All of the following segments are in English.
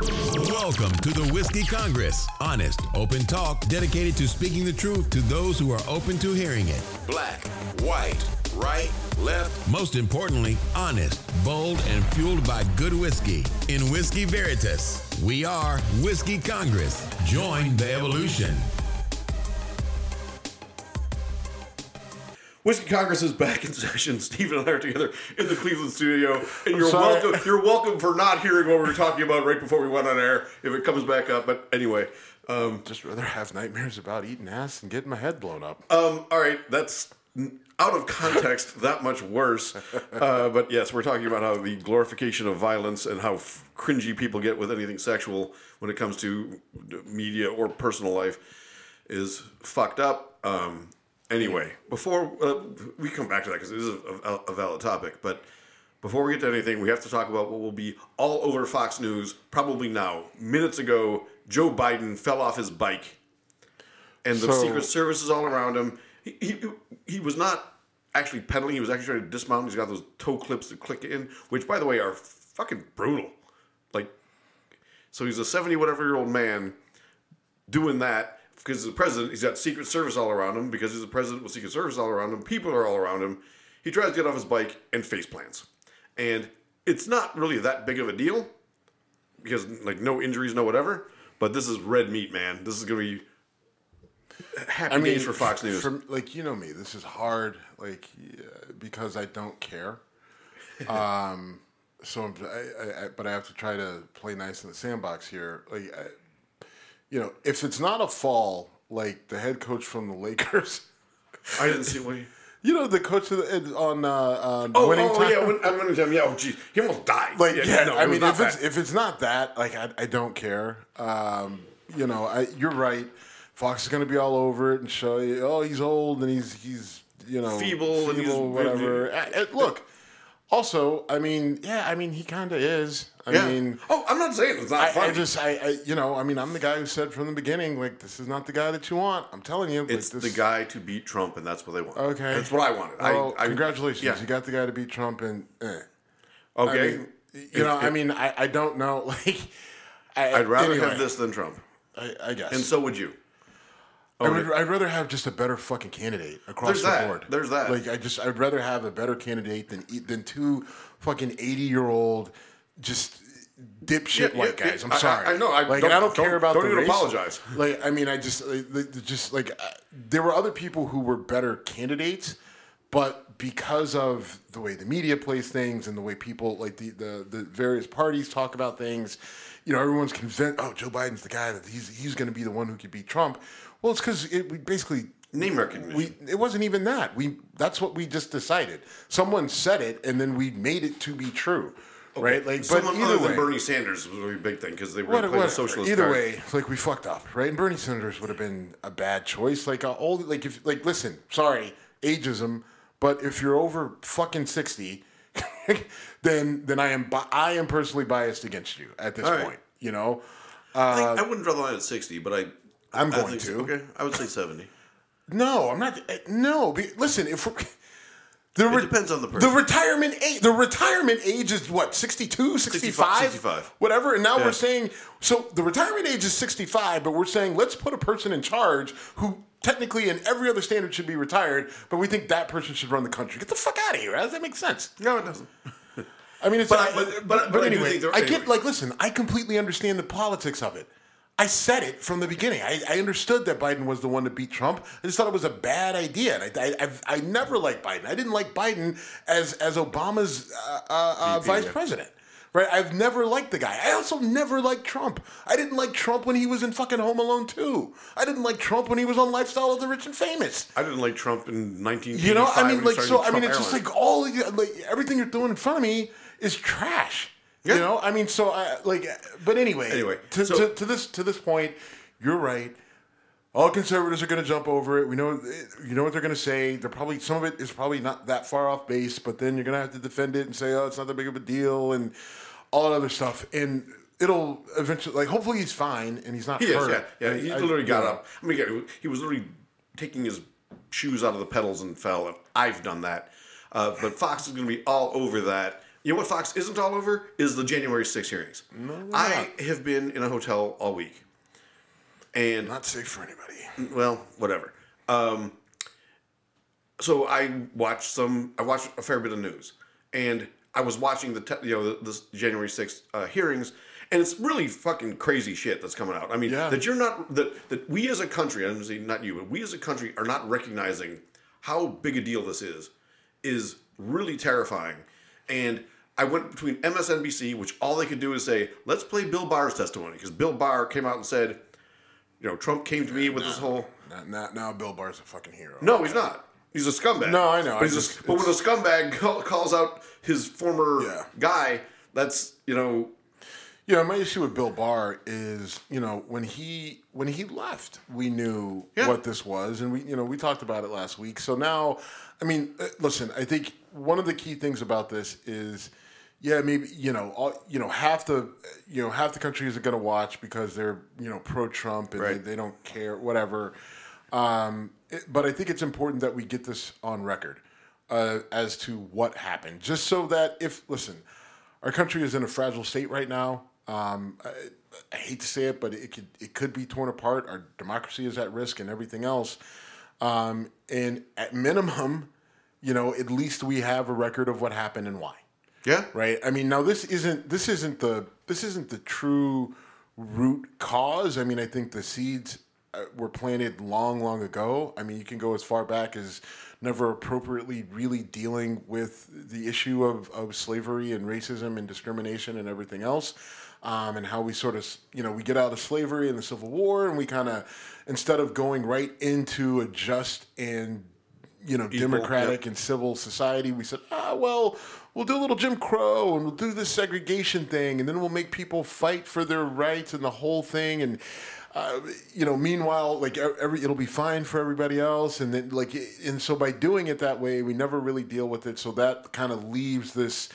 Welcome to the Whiskey Congress. Honest, open talk dedicated to speaking the truth to those who are open to hearing it. Black, white, right, left. Most importantly, honest, bold, and fueled by good whiskey. In Whiskey Veritas, we are Whiskey Congress. Join the evolution. Whiskey Congress is back in session. Stephen and I are together in the Cleveland studio, and you're welcome. You're welcome for not hearing what we were talking about right before we went on air. If it comes back up, but anyway, um, Just rather have nightmares about eating ass and getting my head blown up. um, all right, that's out of context. that much worse. Uh, but yes, we're talking about how the glorification of violence and how f- cringy people get with anything sexual when it comes to media or personal life is fucked up. Um, anyway, before uh, we come back to that because it is a, a, a valid topic, but before we get to anything, we have to talk about what will be all over Fox News probably now. Minutes ago, Joe Biden fell off his bike, and the So- Secret Service is all around him. He, he, he was not actually pedaling; he was actually trying to dismount. He's got those toe clips that click in, which, by the way, are fucking brutal. Like, so he's a seventy whatever year old man doing that because he's the president. He's got Secret Service all around him because he's the president with Secret Service all around him. People are all around him. He tries to get off his bike and face plants, and it's not really that big of a deal because like no injuries, no whatever. But this is red meat, man. This is gonna be happy days for Fox News. From, like you know me, this is hard. Like because I don't care. Um, so I, I, but I have to try to play nice in the sandbox here. Like, I, you know, if it's not a fall, like the head coach from the Lakers, I didn't see what. He, you know, the coach of the, on uh, uh, oh, winning oh time. yeah, win, winning time. Yeah, oh geez, he almost died. Like, yeah, no, I mean, if it's if it's not that, like, I, I don't care. Um, you know, I, you're right. Fox is going to be all over it and show you, oh, he's old and he's he's you know Feeble and he's- whatever. Uh, uh, look, also, I mean, yeah, I mean, he kind of is. I yeah. mean. oh, I'm not saying it's not I, funny. I just, I, I, you know, I mean, I'm the guy who said from the beginning, like, this is not the guy that you want. I'm telling you, like, it's this, the guy to beat Trump, and that's what they want. Okay, that's what I wanted. Well, I, I, congratulations, Yeah. you got the guy to beat Trump, and eh. Okay. Mean, you know, I mean, I, I don't know, like, I, I'd rather anyway, have this than Trump, I, I guess, and so would you. I would, I'd rather have just a better fucking candidate across There's the that. board. There's that. Like I just, I'd rather have a better candidate than than two fucking eighty year old just dipshit Yeah, white yeah, guys. I'm I- I- sorry. I know. I like, don't- and I don't, don't- care about don't the even race. apologize. Like, I mean, I just, like, the- the- just like uh, there were other people who were better candidates, but because of the way the media plays things and the way people like the the, the various parties talk about things, you know, everyone's convinced. Oh, Joe Biden's the guy that he's he's going to be the one who could beat Trump. Well, it's because it, we basically Name recognition. we it wasn't even that. We that's what we just decided. Someone said it, and then we made it to be true, right? Like, but either other way, than Bernie Sanders was a really big thing because they were what, playing what, socialist either card. way, like we fucked up, right? And Bernie Sanders would have been a bad choice. Like uh, all, like if like listen, sorry, ageism, but if you're over fucking sixty, then then I am bi- I am personally biased against you at this right. point. You know, I, I wouldn't draw the line at sixty, but I. I'm I going so. to. Okay, I would say seventy. no, I'm not. No, be, listen, if we're, the re- depends on the person. The retirement age, the retirement age is what 62, 65? 65. whatever. And now Yeah. we're saying so the retirement age is 65, but we're saying let's put a person in charge who technically in every other standard should be retired, but we think that person should run the country. Get the fuck out of here. How does that make sense? No, it doesn't. I mean, it's But I- I- but- but- but I anyway, I anyway. get like listen. I completely understand the politics of it. I said it from the beginning. I, I understood that Biden was the one to beat Trump. I just thought it was a bad idea. And I, I, I've, I never liked Biden. I didn't like Biden as as Obama's uh, uh, uh, vice president. Right? I've never liked the guy. I also never liked Trump. I didn't like Trump when he was in fucking Home Alone 2. I didn't like Trump when he was on Lifestyle of the Rich and Famous. I didn't like Trump in nineteen. You know, I mean, like, so, I mean, it's just like all, like, everything you're doing in front of me is trash. Yeah. You know, I mean, so, I, like, but anyway, Anyway, to, so- to, to this to this point, you're right. All conservatives are going to jump over it. We know, you know what they're going to say. They're probably some of it is probably not that far off base, but then you're going to have to defend it and say, oh, it's not that big of a deal, and all that other stuff. And it'll eventually, like, hopefully he's fine and he's not He is, hurt. yeah, yeah. And He I- literally got you know. up. I mean, he was literally taking his shoes out of the pedals and fell. And I've done that, uh, but Fox is going to be all over that. You know what Fox isn't all over is the January 6th hearings. I have been in a hotel all week, and Not safe for anybody. well, whatever. Um, so I watched some. I watched a fair bit of news, and I was watching the te- you know the, the January sixth uh, hearings, and it's really fucking crazy shit that's coming out. I mean, Yeah. that you're not that that we as a country, I'm saying not you, but we as a country are not recognizing how big a deal this is, is really terrifying. And I went between MSNBC, which all they could do is say, "Let's play Bill Barr's testimony," because Bill Barr came out and said, you know, Trump came to me with this whole. Now, now, now Bill Barr's a fucking hero. No, he's not. He's a scumbag. No, I know. But, he's I a- just- but when a scumbag call, calls out his former Yeah. guy, that's you know, Yeah, my issue with Bill Barr is, you know, when he when he left, we knew Yeah. what this was, and we, you know, we talked about it last week. So now, I mean, uh, listen, I think one of the key things about this is, yeah, maybe you know, all, you know, half the you know half the country isn't going to watch because they're you know pro Trump and Right. they, they don't care, whatever. Um, it- but I think it's important that we get this on record uh, as to what happened, just so that if listen, our country is in a fragile state right now. Um, I, I hate to say it, but it could it could be torn apart. Our democracy is at risk, and everything else. Um, and at minimum, you know, at least we have a record of what happened and why yeah, right? I mean now this isn't this isn't the this isn't the true root cause. I mean i think the seeds uh, were planted long long ago. I mean you can go as far back as never appropriately really dealing with the issue of, of slavery and racism and discrimination and everything else um, and how we sort of you know we get out of slavery and the civil war and we kind of instead of going right into a just and you know democratic yep. and civil society we said ah well we'll do a little jim crow and we'll do this segregation thing and then we'll make people fight for their rights and the whole thing. And uh, you know meanwhile like every it'll be fine for everybody else. And then like and so by doing it that way we never really deal with it. So that kind of leaves this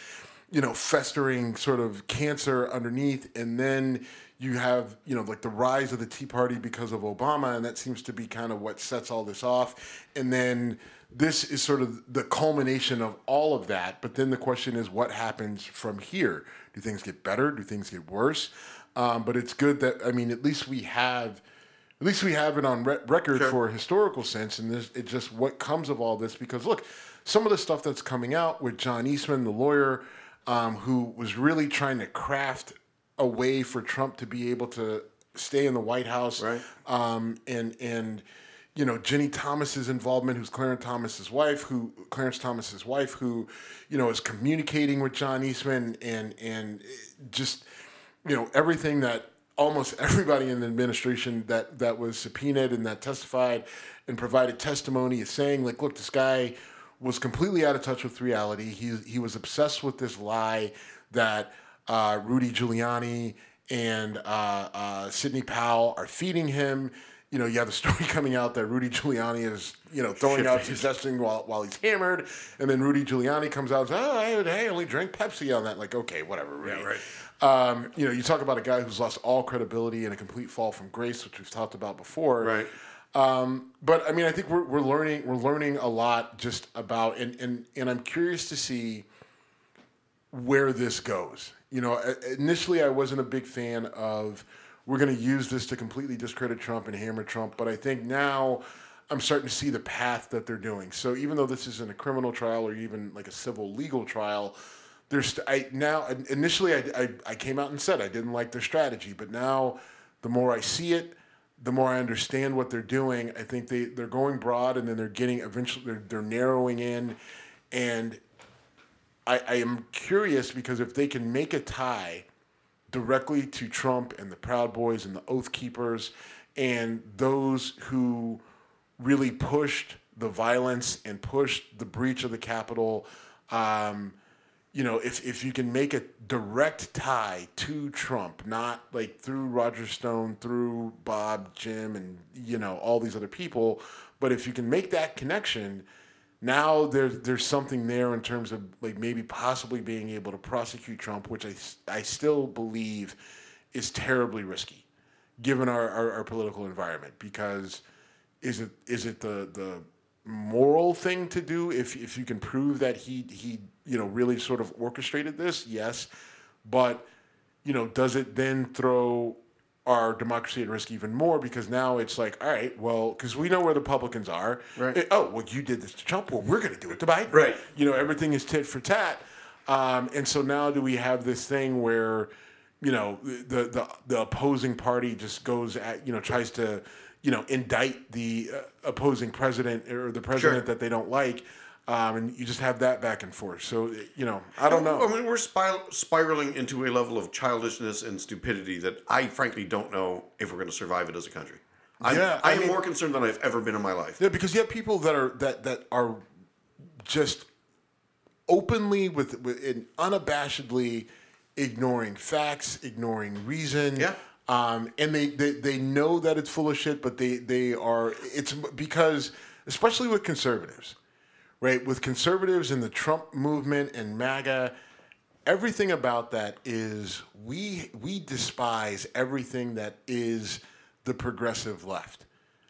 you know festering sort of cancer underneath and then you have you know like the rise of the tea party because of obama and that seems to be kind of what sets all this off. And then this is sort of the culmination of all of that but then the question is what happens from here? Do things get better? Do things get worse? Um, but it's good that i mean at least we have at least we have it on re- record for a historical sense, and there's, it just what comes of all this. Because look, some of the stuff that's coming out with John Eastman, the lawyer, um, who was really trying to craft a way for Trump to be able to stay in the White House, Right. um, and and you know Ginni Thomas's involvement, who's Clarence Thomas's wife, who Clarence Thomas's wife, who you know is communicating with John Eastman, and and just you know everything that almost everybody in the administration that that was subpoenaed and that testified and provided testimony is saying like look this guy was completely out of touch with reality he he was obsessed with this lie that uh, Rudy Giuliani and uh, uh, Sidney Powell are feeding him you know, you have the story coming out that Rudy Giuliani is, you know, throwing out suggesting while, while he's hammered, and then Rudy Giuliani comes out and says, "Oh, I, I only drank Pepsi on that." Like, okay, whatever. Rudy. Yeah, right. Um, you know, you talk about a guy who's lost all credibility and a complete fall from grace, which we've talked about before. right. Um, but I mean, I think we're, we're learning we're learning a lot just about, and and and I'm curious to see where this goes. You know, initially I wasn't a big fan of we're going to use this to completely discredit Trump and hammer Trump, but I think now I'm starting to see the path that they're doing. So even though this isn't a criminal trial or even like a civil legal trial, there's I now initially I, I, I came out and said I didn't like their strategy, but now the more I see it, the more I understand what they're doing. I think they they're going broad and then they're getting eventually they're, they're narrowing in, and I, I am curious because if they can make a tie directly to Trump and the Proud Boys and the Oath Keepers and those who really pushed the violence and pushed the breach of the Capitol. Um, you know, if, if you can make a direct tie to Trump, not like through Roger Stone, through Bob, Jim, and, you know, all these other people, but if you can make that connection, now there's there's something there in terms of like maybe possibly being able to prosecute Trump, which I, I still believe is terribly risky, given our, our, our political environment. Because is it is it the the moral thing to do if if you can prove that he he you know, really sort of orchestrated this? Yes, but you know, does it then throw our democracy at risk even more because now it's like, all right, well, because we know where the Republicans are. Right. Eh, oh, well, you did this to Trump. Well, we're going to do it to Biden. Right. You know, everything is tit for tat. Um, and so now do we have this thing where, you know, the, the, the opposing party just goes at, you know, tries to, you know, indict the uh, opposing president or the president Sure. that they don't like. Um, and you just have that back and forth. So, you know, I don't know. I mean, we're spir- spiraling into a level of childishness and stupidity that I frankly don't know if we're going to survive it as a country. I'm, Yeah, I I am mean- more concerned than I've ever been in my life. Yeah, because you have people that are that that are just openly with, with and unabashedly ignoring facts, ignoring reason. Yeah. Um, and they, they they know that it's full of shit, but they they are it's because especially with conservatives, right? With conservatives and the Trump movement and MAGA, everything about that is we we despise everything that is the progressive left.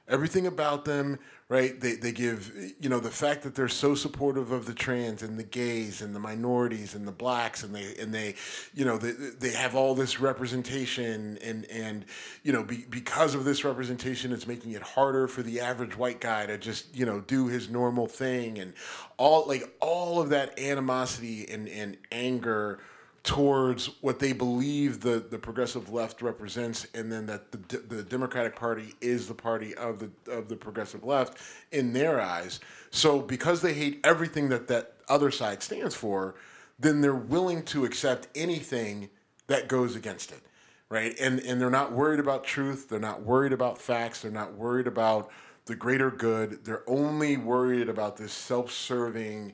Everything about them, right? They they give you know the fact that they're so supportive of the trans and the gays and the minorities and the blacks and they and they you know they, they have all this representation and and you know be, because of this representation it's making it harder for the average white guy to just you know do his normal thing and all like all of that animosity and and anger towards what they believe the, the progressive left represents, and then that the, the Democratic Party is the party of the of the progressive left in their eyes. So because they hate everything that that other side stands for, then they're willing to accept anything that goes against it, right? And and they're not worried about truth. They're not worried about facts. They're not worried about the greater good. They're only worried about this self-serving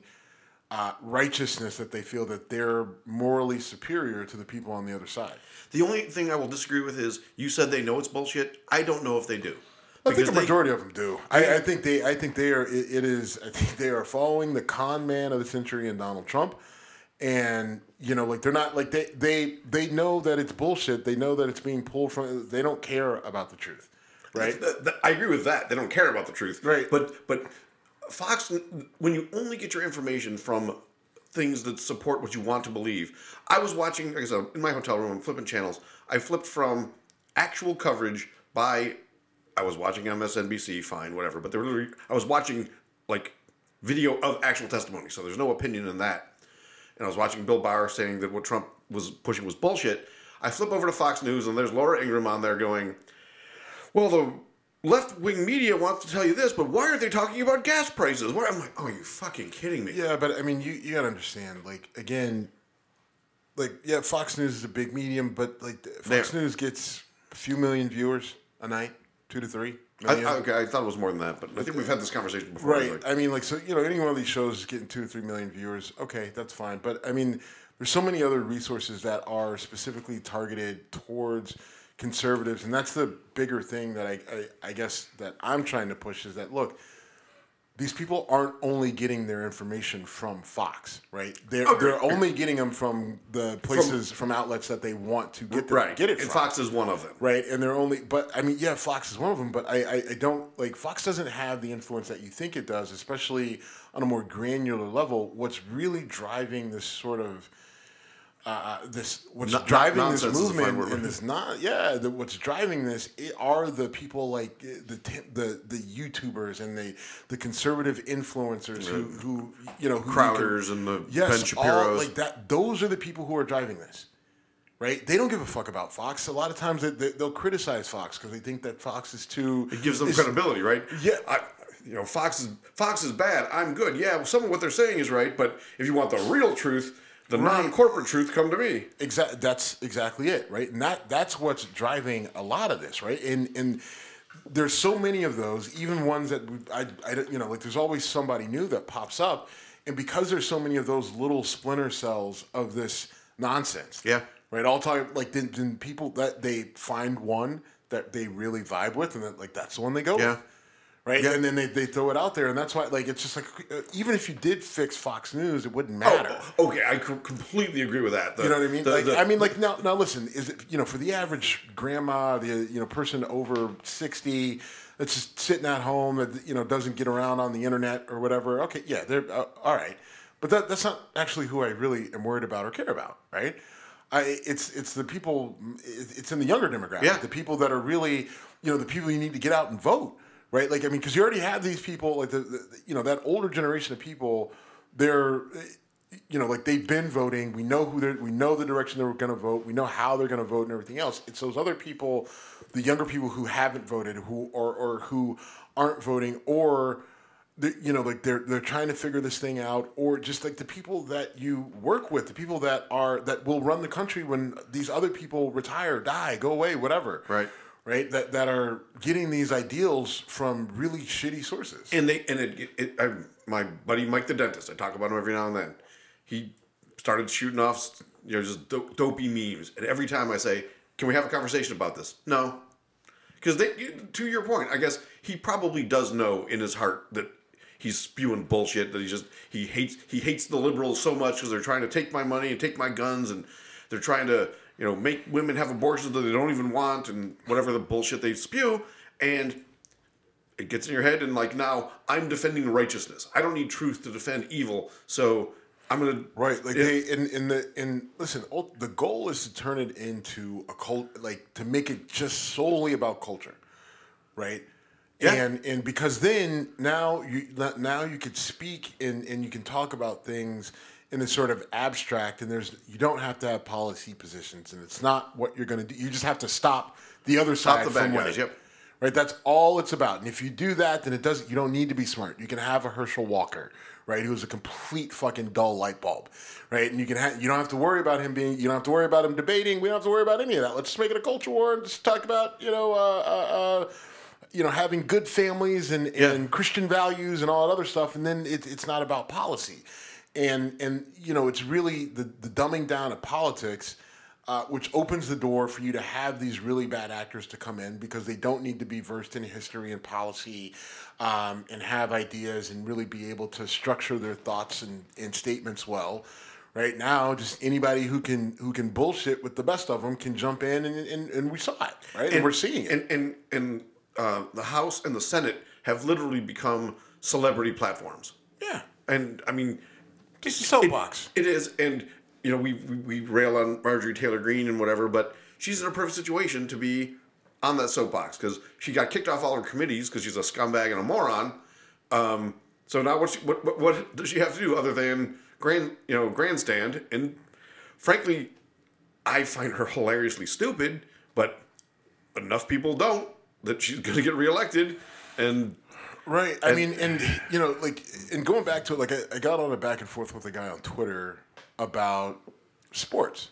uh, righteousness that they feel that they're morally superior to the people on the other side. The only thing I will disagree with is you said they know it's bullshit. I don't know if they do. I think they- majority of them do. I, I think they. I think they are. It, it is. I think they are following the con man of the century in Donald Trump, and you know, like they're not like they they they know that it's bullshit. They know that it's being pulled from. They don't care about the truth, right? I agree with that. They don't care about the truth. Right. But but Fox, when you only get your information from things that support what you want to believe, I was watching. Like I said, in my hotel room, flipping channels. I flipped from actual coverage by. I was watching MSNBC, fine, whatever. But they were I was watching like video of actual testimony, so there's no opinion in that. And I was watching Bill Barr saying that what Trump was pushing was bullshit. I flip over to Fox News and there's Laura Ingraham on there going, well, the left wing media wants to tell you this, but why aren't they talking about gas prices? Why? I'm like, oh, are you fucking kidding me? Yeah, but I mean, you you gotta understand. Like again, like yeah, Fox News is a big medium, but like Fox. News gets a few million viewers a night, two to three. I. I- okay, I thought it was more than that, but I think we've had this conversation before. Right. Like, I mean, like, so, you know, any one of these shows is getting two or three million viewers. Okay, that's fine. But I mean, there's so many other resources that are specifically targeted towards conservatives. And that's the bigger thing that I, I, I guess that I'm trying to push is that, look, these people aren't only getting their information from Fox, right? They're, Okay. they're only getting them from the places, from, outlets that they want to get, the, right. get it and from Fox is one of them. right? And they're only, but I mean, yeah, Fox is one of them. But I, I, I don't like Fox doesn't have the influence that you think it does, especially on a more granular level. What's really driving this sort of uh, this what's No- driving this nonsense is a fine movement word. and this not yeah the, what's driving this are the people like uh, the the the YouTubers and the the conservative influencers who who you know who you can- Crowders and the yes, Ben Shapiro's. all like that. Those are the people who are driving this, right? They don't give a fuck about Fox. A lot of times they, they, they'll criticize Fox because they think that Fox is too. It gives them credibility, right? Yeah. I, you know, Fox is Fox is bad. I'm good. Yeah, well, some of what they're saying is right, but if you want the real truth, the Right. non-corporate truth, come to me. Exactly. That's exactly it, right? And that that's what's driving a lot of this, right? And and there's so many of those, even ones that I, I you know, like there's always somebody new that pops up, and because there's so many of those little splinter cells of this nonsense, Yeah. right. All time, like then, then people that they find one that they really vibe with, and that like that's the one they go Yeah. with. Right, Yeah. and then they, they throw it out there, and that's why, like, it's just like uh, even if you did fix Fox News, it wouldn't matter. Oh, okay, I completely agree with that. The- You know what I mean? the- like, the- I mean, like now, now listen. Is it you know for the average grandma, the you know person over sixty that's just sitting at home that you know doesn't get around on the internet or whatever? Okay, yeah, they're uh, all right. But that that's not actually who I really am worried about or care about, right? I, it's it's the people. It's in the younger demographic. Yeah. The people that are really, you know, the people you need to get out and vote, right? Like I mean, because you already have these people, like the, the you know that older generation of people. They're you know, like they've been voting. We know who they're. We know the direction they're going to vote. We know how they're going to vote and everything else. It's those other people, the younger people who haven't voted, who or or who aren't voting, or the, you know, like they're they're trying to figure this thing out, or just like the people that you work with, the people that are that will run the country when these other people retire, die, go away, whatever. Right. Right. That that are getting these ideals from really shitty sources. And they and it, it, it I, my buddy Mike the dentist. I talk about him every now and then. He started shooting off, you know, just do- dopey memes. And every time I say, "Can we have a conversation about this?" No, because they. To your point, I guess he probably does know in his heart that he's spewing bullshit. That he just he hates he hates the liberals so much because they're trying to take my money and take my guns and they're trying to you know make women have abortions that they don't even want and whatever the bullshit they spew and it gets in your head and like now i'm defending righteousness i don't need truth to defend evil so i'm gonna Right, like they in in the in listen. The goal is to turn it into a cult, like to make it just solely about culture, right? Yeah. And and because then now you now you could speak and and you can talk about things in a sort of abstract, and there's you don't have to have policy positions, and it's not what you're going to do. You just have to stop the other side the from winning. yep. Right, that's all it's about. And if you do that, then it doesn't. You don't need to be smart. You can have a Herschel Walker, right, who's a complete fucking dull light bulb, right? And you can have. You don't have to worry about him being. You don't have to worry about him debating. We don't have to worry about any of that. Let's just make it a culture war and just talk about you know, uh, uh, uh, you know, having good families and, and Christian values and all that other stuff. And then it, it's not about policy, and and you know, it's really the the dumbing down of politics uh, which opens the door for you to have these really bad actors to come in because they don't need to be versed in history and policy um, and have ideas and really be able to structure their thoughts and, and statements well. Right now, just anybody who can who can bullshit with the best of them can jump in, and, and, and we saw it, right? And, we're seeing it. and and and uh, the house and the senate have literally become celebrity platforms yeah, and i mean just a soapbox. It is, and you know, we, we we rail on Marjorie Taylor Greene and whatever, but she's in a perfect situation to be on that soapbox because she got kicked off all her committees because she's a scumbag and a moron. Um, so now what, she, what what what does she have to do other than grand you know grandstand? And frankly, I find her hilariously stupid, but enough people don't that she's going to get reelected. And Right. I mean, and you know, like, and going back to it, like, I, I got on a back and forth with a guy on Twitter about sports.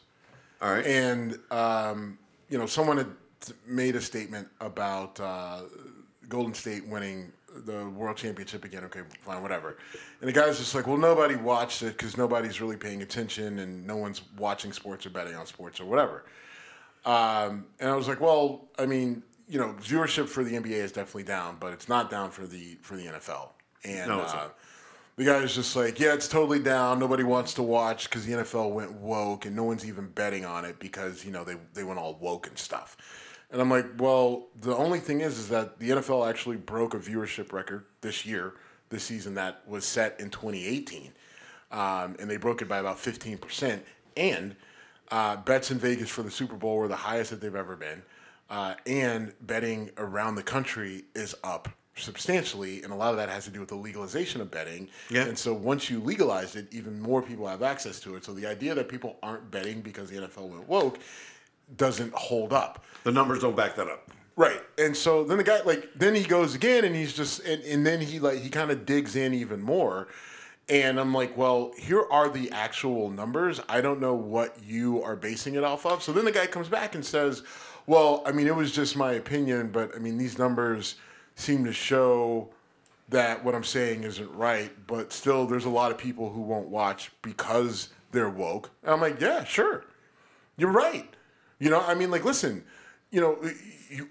all right, And um, you know, someone had made a statement about uh, Golden State winning the world championship again. Okay, fine, whatever. And the guy's just like, well, nobody watched it because nobody's really paying attention, and no one's watching sports or betting on sports or whatever. Um, and I was like, well, I mean, you know, viewership for the NBA is definitely down, but it's not down for the for the NFL. And No, uh, the guy was just like, yeah, it's totally down. Nobody wants to watch because the NFL went woke, and no one's even betting on it because you know they they went all woke and stuff. And I'm like, well, the only thing is, is that the NFL actually broke a viewership record this year, this season that was set in 2018, um, and they broke it by about 15 percent. And uh, bets in Vegas for the Super Bowl were the highest that they've ever been, uh, and betting around the country is up substantially, and a lot of that has to do with the legalization of betting. Yeah. And so once you legalize it, even more people have access to it. So the idea that people aren't betting because the NFL went woke doesn't hold up. the numbers don't back that up. Right. And so then the guy like then he goes again and he's just and, and then he like he kind of digs in even more. And I'm like, well, here are the actual numbers. I don't know what you are basing it off of. So then the guy comes back and says, well, I mean, it was just my opinion, but I mean, these numbers seem to show that what I'm saying isn't right, but still there's a lot of people who won't watch because they're woke. And I'm like, yeah, sure. You're right. You know, I mean, like, listen, you know,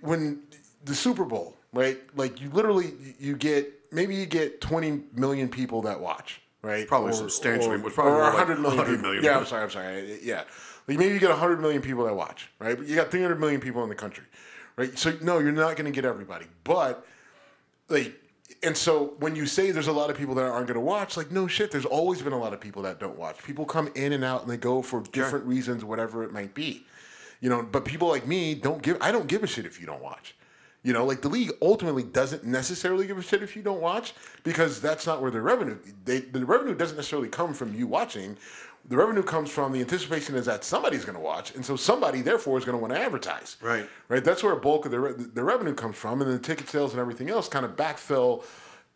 when the Super Bowl, right? Like, you literally you get maybe you get 20 million people that watch, right? Probably substantially, or, probably or more like 100 million. million. Yeah, I'm sorry, I'm sorry. Yeah, like maybe you get 100 million people that watch, right? But you got 300 million people in the country, right? So no, you're not going to get everybody, but like and so when you say there's a lot of people that aren't going to watch, like no shit, there's always been a lot of people that don't watch. People come in and out and they go for different reasons, whatever it might be. You know, but people like me don't give. I don't give a shit if you don't watch. You know, like the league ultimately doesn't necessarily give a shit if you don't watch because that's not where their revenue. They, the revenue doesn't necessarily come from you watching. The revenue comes from the anticipation is that somebody's going to watch, and so somebody therefore is going to want to advertise. Right. Right. That's where a bulk of the re- the revenue comes from, and then ticket sales and everything else kind of backfill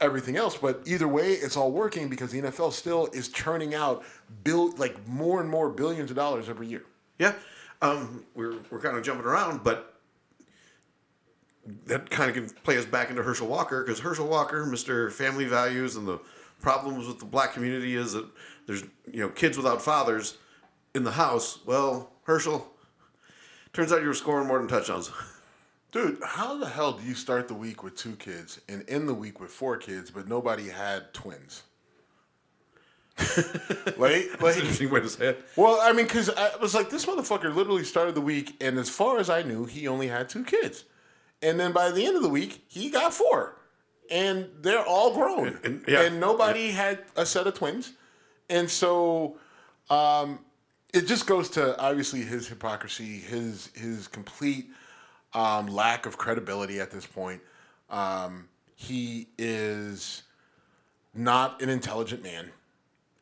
everything else. But either way, it's all working because the NFL still is churning out bill like more and more billions of dollars every year. Yeah, um, we're we're kind of jumping around, but that kind of can play us back into Herschel Walker because Herschel Walker, Mister Family Values, and the problems with the black community is that there's you know kids without fathers in the house. Well, Herschel, turns out you were scoring more than touchdowns. Dude, how the hell do you start the week with two kids and end the week with four kids, but nobody had twins? like, That's like, an interesting way to say it. well, I mean, because I was like, this motherfucker literally started the week, and as far as I knew, he only had two kids, and then by the end of the week, he got four, and they're all grown, And- and- yeah. nobody had a set of twins, and so um, it just goes to obviously his hypocrisy, his his complete um, lack of credibility at this point. Um, he is not an intelligent man,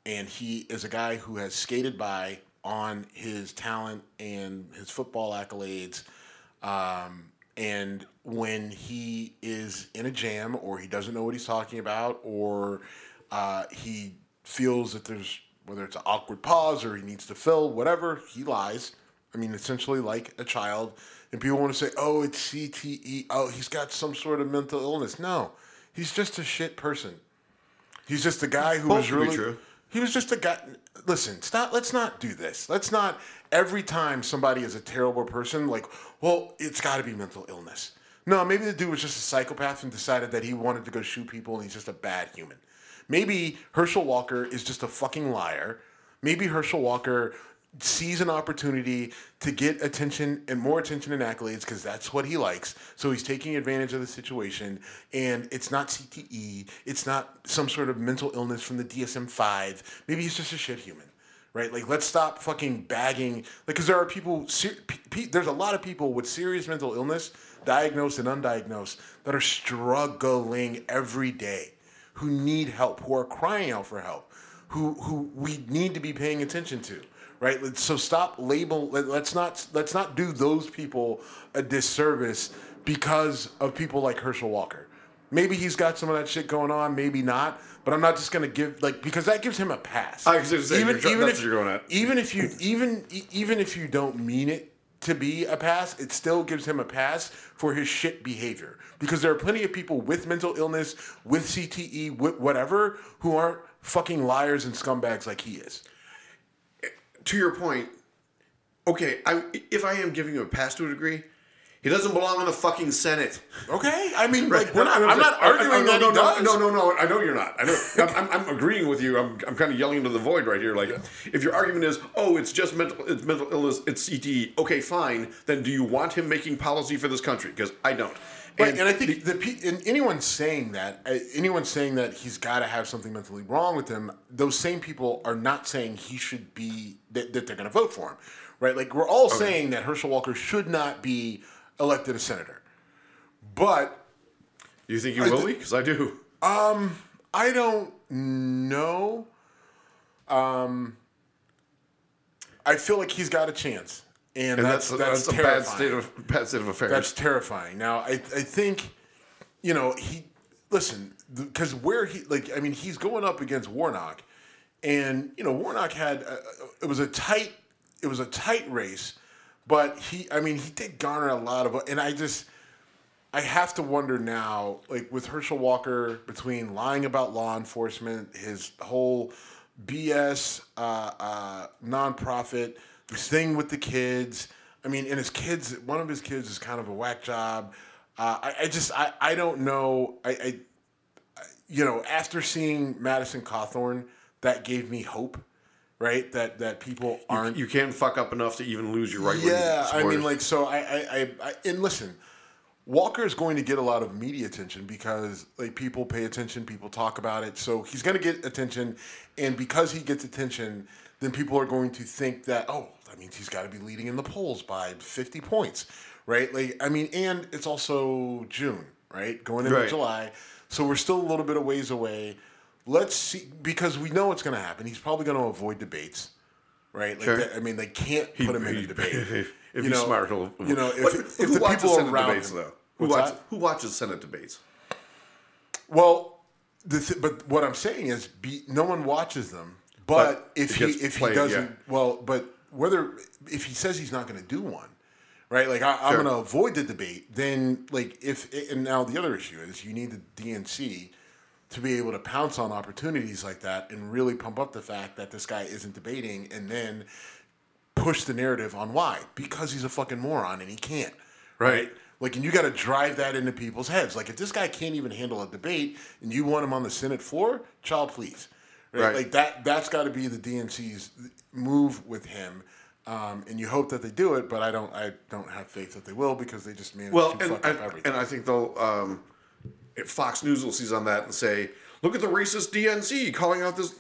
and he is a guy who has skated by on his talent and his football accolades. Um, and when he is in a jam, or he doesn't know what he's talking about, or uh, he feels that there's whether it's an awkward pause or he needs to fill whatever, he lies. I mean, essentially like a child. And people want to say, "Oh, it's CTE. Oh, he's got some sort of mental illness." No, he's just a shit person. He's just a guy who Both was really. true. He was just a guy. Listen, stop. Let's not do this. Let's not. Every time somebody is a terrible person, like, well, it's got to be mental illness. No, maybe the dude was just a psychopath and decided that he wanted to go shoot people and he's just a bad human. Maybe Herschel Walker is just a fucking liar. Maybe Herschel Walker sees an opportunity to get attention and more attention and accolades because that's what he likes. So he's taking advantage of the situation. And it's not CTE, it's not some sort of mental illness from the DSM 5. Maybe he's just a shit human. Right, like let's stop fucking bagging. Like, because there are people, ser- pe- pe- there's a lot of people with serious mental illness, diagnosed and undiagnosed, that are struggling every day, who need help, who are crying out for help, who who we need to be paying attention to right? So stop label let- let's not let's not do those people a disservice because of people like herschel walker. Maybe he's got some of that shit going on maybe not but i'm not just gonna give like because that gives him a pass. I was gonna say, you're that's what you're going at. even if you even even if you don't mean it to be a pass, it still gives him a pass for his shit behavior. Because there are plenty of people with mental illness, with CTE, with whatever, who aren't fucking liars and scumbags like he is. To your point, okay, I, if I am giving him a pass to a degree, he doesn't belong in the fucking Senate. Okay, I mean, like we're not, I- I- I'm not I- I- arguing no, that no, he no, does. no, no, no. I know you're not. I know. I'm, I'm, I'm agreeing with you. I'm, I'm kind of yelling into the void right here. Like, if your argument is, oh, it's just mental, it's mental illness, it's CTE. Okay, fine. Then do you want him making policy for this country? Because I don't. Right, and I think the, pe- and anyone saying that, uh, anyone saying that he's got to have something mentally wrong with him, those same people are not saying he should be that, that they're going to vote for him, right? Like we're all saying that Herschel Walker should not be elected a senator, but you think you will be? Because I do. Um, I don't know. Um, I feel like he's got a chance, and, And that's that's that's, that's, a bad terrifying. state of bad state of affairs. That's terrifying. Now, I, I think, you know, he listen because where he like I mean he's going up against Warnock, and you know Warnock had a, it was a tight it was a tight race, but he I mean he did garner a lot of and I just I have to wonder now like with Herschel Walker between lying about law enforcement his whole BS uh, uh, nonprofit this thing with the kids. I mean, and his kids, one of his kids is kind of a whack job. Uh, I, I just, I, I don't know. I, I, you know, after seeing Madison Cawthorn, that gave me hope, right? That that people aren't. you can't fuck up enough to even lose your right yeah, I mean, like, so I, I, I, and listen, Walker is going to get a lot of media attention because like people pay attention, people talk about it. So he's going to get attention, and because he gets attention, then people are going to think that oh, that means he's got to be leading in the polls by 50 points, right? Like I mean, and it's also June, right? Going into Right. July, so we're still a little bit of ways away. Let's see because we know it's going to happen. He's probably going to avoid debates, right? Like Sure. that- I mean, they can't put him in a debate. If You he's know, smart, he'll. you know, if- But if who the watches people Senate around debates him- though, who watches who watches Senate debates? Well, the th- but what I'm saying is, be, no one watches them. But, But if he if played, he doesn't, yeah. well, but whether if he says he's not going to do one, right? Like I, I'm going to avoid the debate. Then, like if and now the other issue is you need the DNC to be able to pounce on opportunities like that and really pump up the fact that this guy isn't debating, and then push the narrative on why because he's a fucking moron and he can't. Right. Like, and you got to drive that into people's heads. Like, if this guy can't even handle a debate and you want him on the Senate floor, child, please. Right? Right. Like that. That's got to be the DNC's move with him. Um, and you hope that they do it, but I don't. I don't have faith that they will because they just manage Well, to and fuck and, up everything. and I think they'll. Um, Fox News will seize on that and say, "Look at the racist DNC calling out this."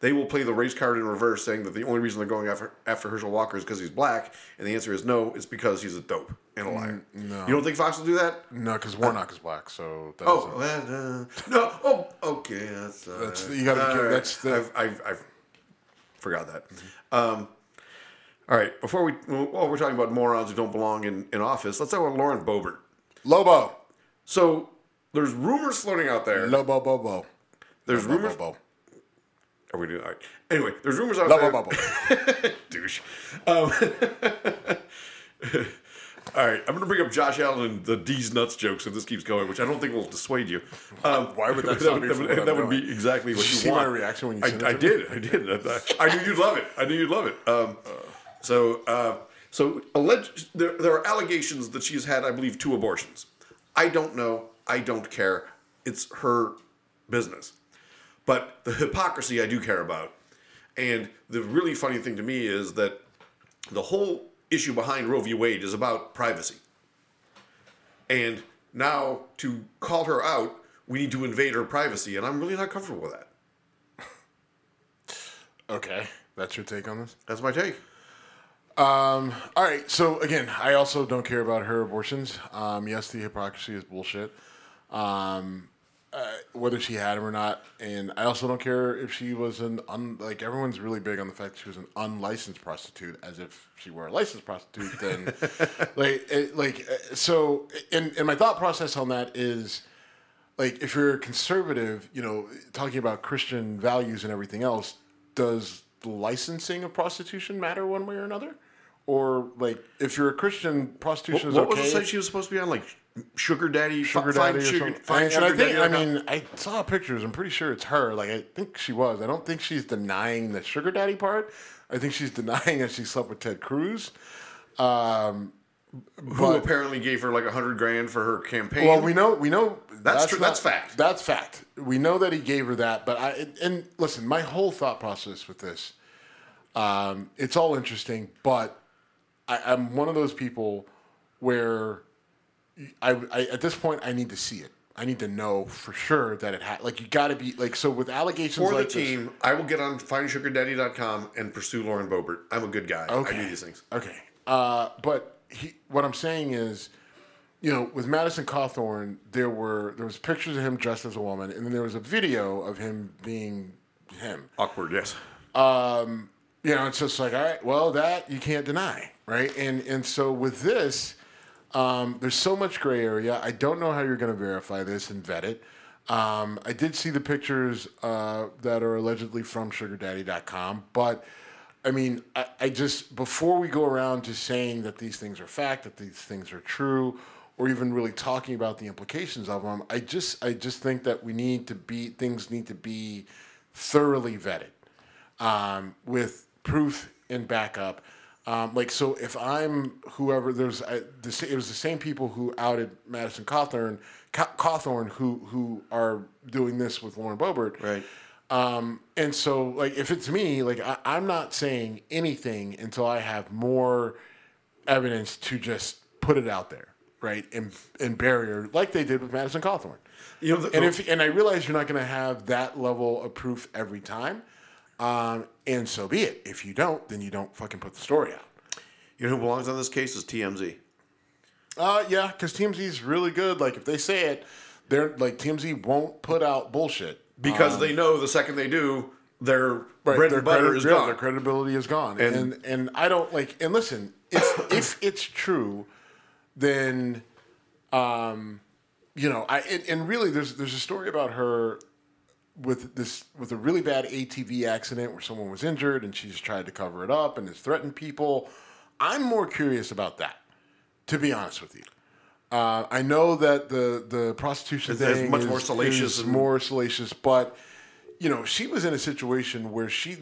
They will play the race card in reverse, saying that the only reason they're going after after Herschel Walker is because he's black, and the answer is no, it's because he's a dope and a liar. Mm, no. You don't think Fox will do that? no, because Warnock is black, so that Oh, uh, no. Oh, okay. That's, uh, That's- you gotta be. That's the- I've, I've, I've forgot that. Um, all right. Before we, well, we're talking about morons who don't belong in, in office. Let's talk about Lauren Boebert. Lobo, So there's rumors floating out there. Lobo, Bobo, There's Lobo, rumors. Bobo, Are we doing all right? Anyway, there's rumors out Lobo, there. Bobo. douche. Um, all right, I'm going to bring up Josh Allen and the D's nuts jokes if this keeps going, which I don't think will dissuade you. Um, Why would that that, would, that, would- that would be exactly what Did you, you see want. my reaction when you I, said I did. I did. I, I knew you'd love it. I knew you'd love it. Um, so, uh, so alleged there, there are allegations that she's had, I believe, two abortions. I don't know. I don't care. It's her business. But the hypocrisy I do care about. And the really funny thing to me is that the whole issue behind Roe v. Wade is about privacy. And now to call her out, we need to invade her privacy, and I'm really not comfortable with that. Okay, that's your take on this. That's my take. Um, all right. So again, I also don't care about her abortions. Um, yes, the hypocrisy is bullshit. Um, uh, whether she had him or not, and I also don't care if she was an un, like everyone's really big on the fact she was an unlicensed prostitute, as if she were a licensed prostitute. Then, like, it, like uh, so, and and my thought process on that is like if you're a conservative, you know, talking about Christian values and everything else, does the licensing of prostitution matter one way or another? Or like if you're a Christian, prostitution is what okay. was the site she was supposed to be on? Like Sugar Daddy? sugar daddy or sugar, something. And, and I think, I mean, I saw pictures. I'm pretty sure it's her. Like, I think she was. I don't think she's denying the sugar daddy part. I think she's denying that she slept with Ted Cruz. Um, who apparently gave her like a hundred grand for her campaign. Well, we know we know That's true- that's fact. That's fact. We know that he gave her that, but I and listen, my whole thought process with this, um, it's all interesting, but I, I'm one of those people where I, I at this point I need to see it. I need to know for sure that it had like you got to be like so with allegations for the like this- team, I will get on findsugardaddy.com and pursue Lauren Boebert. I'm a good guy. I do these things. Okay. Uh, but he, what I'm saying is, you know, with Madison Cawthorn, there were there was pictures of him dressed as a woman, and then there was a video of him being him. Awkward, yes. Um, you know, it's just like, all right, well, that you can't deny, right? And and so with this, um, there's so much gray area. I don't know how you're going to verify this and vet it. Um, I did see the pictures uh, that are allegedly from SugarDaddy.com, but I mean, I, I just before we go around just saying that these things are fact, that these things are true, or even really talking about the implications of them, I just I just think that we need to be things need to be thoroughly vetted um, with proof and backup. Um, like so, if I'm whoever there's I, the, it was the same people who outed Madison Cawthorn, Ca- Cawthorn who who are doing this with Lauren Boebert, Right. um, and so, like, if it's me, like, I, I'm not saying anything until I have more evidence to just put it out there, right, and and barrier like they did with Madison Cawthorn. You know, the- and if and I realize you're not going to have that level of proof every time, um, and so be it. If you don't, then you don't fucking put the story out. You know who belongs on this case is TMZ. Uh, yeah, because TMZ is really good. Like if they say it, they're like TMZ won't put out bullshit Because they know the second they do, their Um, Right, bread their and butter credi- is yeah, gone. Their credibility is gone, And- and and, I don't like. And listen, if if it's true, then, um, you know, I and, and really, there's there's a story about her with this with a really bad ATV accident where someone was injured and she's tried to cover it up and has threatened people. I'm more curious about that, to be honest with you. Uh, I know that the the prostitution It's- thing much is, more salacious is more salacious, but you know, she was in a situation where she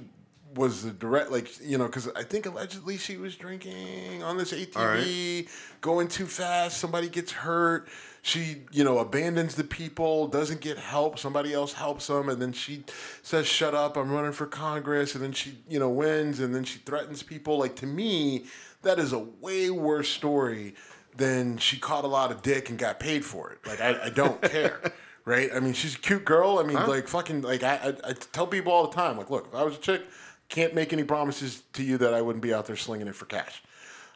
was the direct, like you know, because I think allegedly she was drinking on this ATV, going too fast. Somebody gets hurt. She, you know, abandons the people, doesn't get help. Somebody else helps them, and then she says, "Shut up! I'm running for Congress." And then she, you know, wins, and then she threatens people. Like to me, that is a way worse story than she caught a lot of dick and got paid for it. Like I, I don't care. Right? I mean, she's a cute girl. I mean, like fucking, like I, I, I tell people all the time, like, look, if I was a chick, can't make any promises to you that I wouldn't be out there slinging it for cash.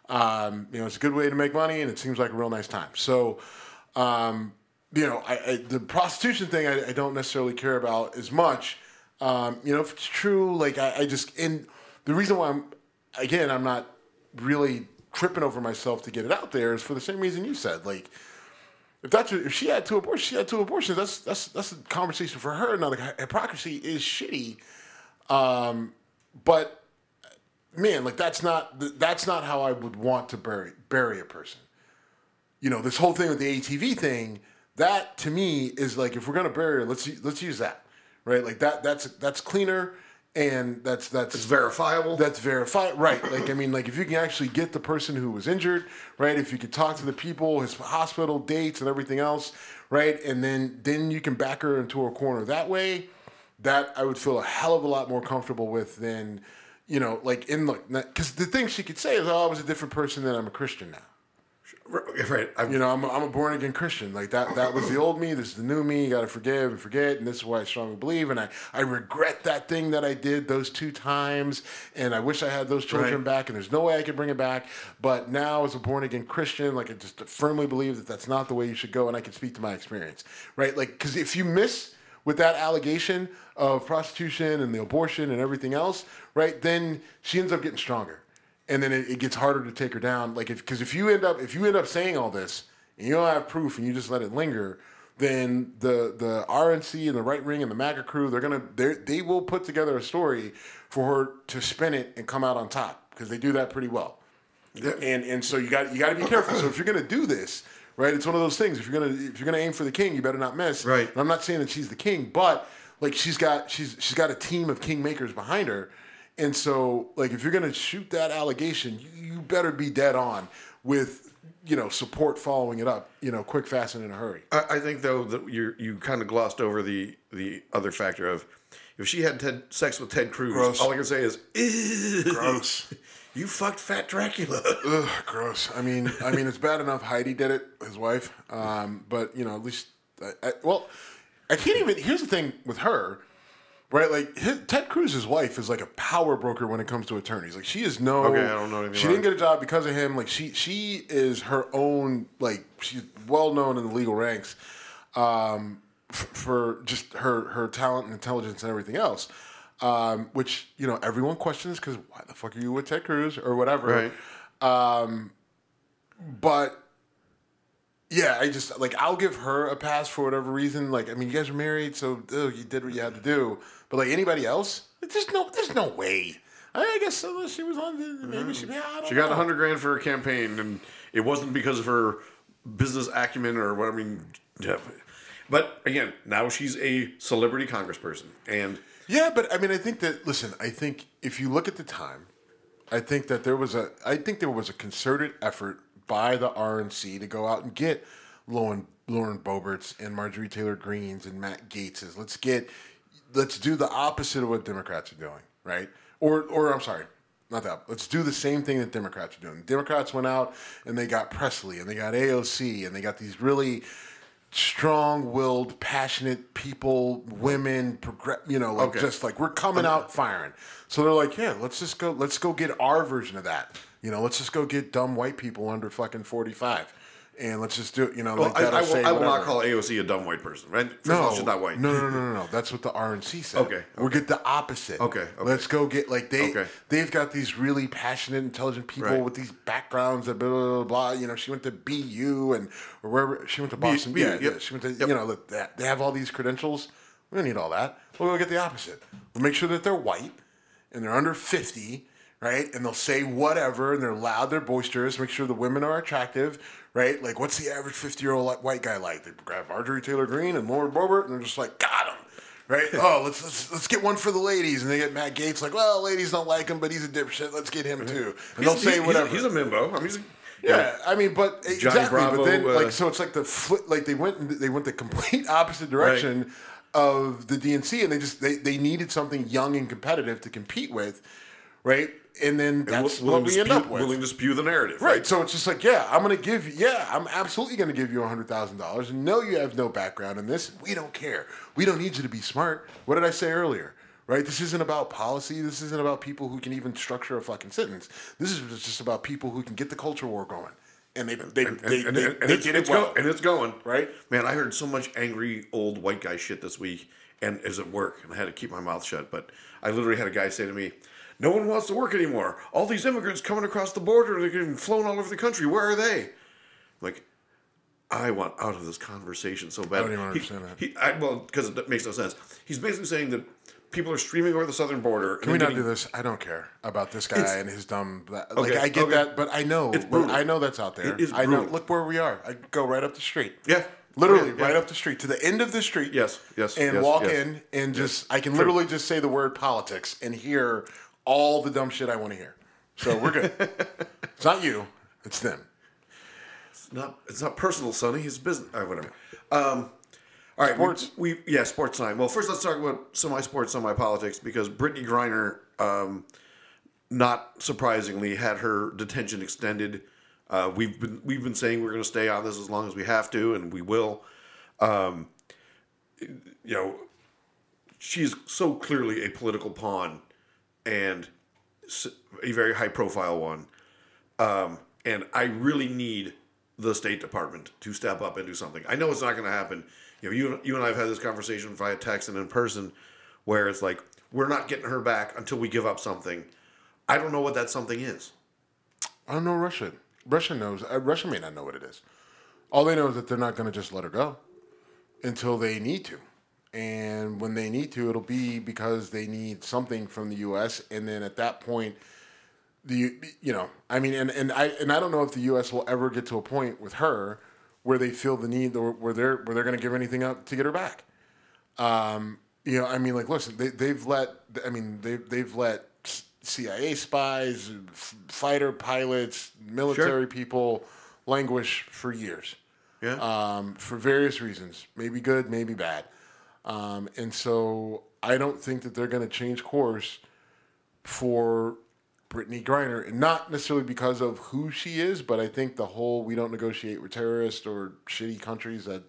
Um, you know, it's a good way to make money, and it seems like a real nice time. So, um, you know, I, I, the prostitution thing I, I don't necessarily care about as much. Um, you know, if it's true, like I, just and the reason why I'm again I'm not really tripping over myself to get it out there is for the same reason you said. Like, if that's if she had two abortions, she had two abortions. That's that's that's a conversation for her. Now, the hypocrisy is shitty, um, but man, like that's not that's not how I would want to bury bury a person. You know, this whole thing with the ATV thing, that to me is like if we're gonna bury her, let's let's use that, right? Like that that's that's cleaner and that's that's It's verifiable. that's verified, right? Like I mean, like if you can actually get the person who was injured, right? If you could talk to the people, his hospital dates and everything else, right? And then then you can back her into a corner that way. That I would feel a hell of a lot more comfortable with than, you know, like in the because the thing she could say is, "Oh, I was a different person than I'm a Christian now." Right. I, You know, I'm a, I'm a born again Christian. Like that that was the old me. This is the new me. You got to forgive and forget, and this is why I strongly believe. And I I regret that thing that I did those two times, and I wish I had those children Right. back. And there's no way I could bring it back. But now, as a born again Christian, like I just firmly believe that that's not the way you should go, and I can speak to my experience, right? Like, because if you miss with that allegation of prostitution and the abortion and everything else, right? Then she ends up getting stronger and then it, it gets harder to take her down. Like if because if you end up if you end up saying all this and you don't have proof and you just let it linger, then the the RNC and the right ring and the MAGA crew they're gonna they they will put together a story for her to spin it and come out on top because they do that pretty well. And and so you got you got to be careful. So if you're gonna do this, right, it's one of those things. If you're gonna if you're gonna aim for the king, you better not miss. Right. And I'm not saying that she's the king, but like she's got she's she's got a team of kingmakers behind her. And so, like, if you're gonna shoot that allegation, you, you better be dead on with, you know, support following it up, you know, quick, fast, and in a hurry. I, I think though that you you kind of glossed over the the other factor of if she had Ted, sex with Ted Cruz, Gross. all I can say is "Ew, Gross. You fucked Fat Dracula. Ugh, gross. I mean, I mean, it's bad enough Heidi did it, his wife. Um, but you know, at least, I, I, well, I can't even. Here's the thing with her, right? Like his, Ted Cruz's wife is like a power broker when it comes to attorneys. Like she is no. Okay, I don't know anything She about didn't get a job because of him. Like she, she is her own. Like she's well known in the legal ranks. Um, f- for just her her talent and intelligence and everything else. Um, which you know everyone questions because why the fuck are you with Ted Cruz or whatever? Right. But yeah, I just like I'll give her a pass for whatever reason. Like I mean, you guys are married, so ugh, you did what you had to do. But like anybody else, there's no there's no way. I guess unless she was on, the, maybe she. Mm. Yeah, I don't She got know. a hundred grand for her campaign, and it wasn't because of her business acumen or what I mean. yeah. But again, now she's a celebrity congressperson, and Yeah, but I mean, I think that listen, I think if you look at the time, I think that there was a I think there was a concerted effort by the RNC to go out and get Lauren Lauren Boeberts and Marjorie Taylor Greenes and Matt Gaetzes. Let's get let's do the opposite of what Democrats are doing, right? Or or I'm sorry, not that. Let's do the same thing that Democrats are doing. Democrats went out and they got Presley and they got AOC and they got these really strong-willed, passionate people, women, progress, you know, like Okay. just like we're coming out firing. So they're like, yeah, let's just go, let's go get our version of that. You know, let's just go get dumb white people under fucking forty-five, and let's just do it. You know, Well, like I, I, will, I will not call AOC a dumb white person, right? First of all, No, she's not white. No, no, no, no, no. That's what the RNC said. Okay, we'll get the opposite. Okay, okay. let's go get like they Okay. they've got these really passionate, intelligent people Right. with these backgrounds that blah, blah blah blah. You know, she went to BU and or wherever she went to Boston. BU, yeah, yep, she went to. yep. You know, that they have all these credentials. We don't need all that. We'll go get the opposite. We'll make sure that they're white and they're under fifty. Right, and they'll say whatever, and they're loud, they're boisterous. Make sure the women are attractive, right? Like, what's the average fifty-year-old white guy like? They grab Marjorie Taylor Greene and Lauren Boebert, and they're just like, got him, right? oh, let's, let's let's get one for the ladies, and they get Matt Gaetz, like, well, ladies don't like him, but he's a dipshit. Let's get him too, and they'll say he's- whatever. He's a, mimbo. I mean, he's a, Yeah, I mean, but exactly. Bravo, but then, uh, like, so it's like the flip. Like they went, they went the complete opposite direction of the DNC, and they just they, they needed something young and competitive to compete with, right? And then that's willing, what to we end spew, up with. willing to spew the narrative, Right. right? So it's just like, yeah, I'm going to give you, yeah, I'm absolutely going to give you $100,000. And no, you have no background in this. We don't care. We don't need you to be smart. What did I say earlier? Right? This isn't about policy. This isn't about people who can even structure a fucking sentence. This is just about people who can get the culture war going. And they, they, And, they, and, they, and they it's, did it well. go, and it's going Right? Man, I heard so much angry old white guy shit this week, and is at work, and I had to keep my mouth shut. But I literally had a guy say to me, "No one wants to work anymore. All these immigrants coming across the border, they're getting flown all over the country. Where are they?" Like, I want out of this conversation so bad. I don't even He- understand that. He, I, well, because it makes no sense. He's basically saying that people are streaming over the southern border. Can we not do this? I don't care about this guy and his dumb. Like Okay, I get okay. that, but I know. It's but brutal. I know that's out there. It is I know. brutal. Look where we are. I go right up the street. Yeah. Literally, Yeah, yeah. right up the street to the end of the street. Yes, yes, And yes, walk yes. in and just, I can literally just say the word politics and hear all the dumb shit I want to hear. So we're good. it's not you, it's them. It's not it's not personal, Sonny. It's business. All right, whatever. Um, all right, Sports. We, we yeah, sports time. Well, first let's talk about semi-sports, semi-politics because Brittney Griner, um, not surprisingly, had her detention extended. Uh, we've been we've been saying we're going to stay on this as long as we have to, and we will. Um, you know, she's so clearly a political pawn, and a very high-profile one. Um, and I really need the State Department to step up and do something. I know it's not going to happen. You know, you you and I have had this conversation via text and in person, where it's like we're not getting her back until we give up something. I don't know what that something is. I don't know Russia. Russia knows. Uh, Russia may not know what it is. All they know is that they're not going to just let her go until they need to. And when they need to, it'll be because they need something from the U.S. And then at that point, the you know, I mean, and, and I and I don't know if the U.S. will ever get to a point with her where they feel the need or where they're where they're going to give anything up to get her back. Um, you know, I mean, like, listen, they, they've let, I mean, they've, they've let CIA spies, f- fighter pilots, military people languish for years Yeah. um, for various reasons, maybe good, maybe bad. Um, and so I don't think that they're going to change course for Brittney Griner, and not necessarily because of who she is, but I think the whole we don't negotiate with terrorists or shitty countries that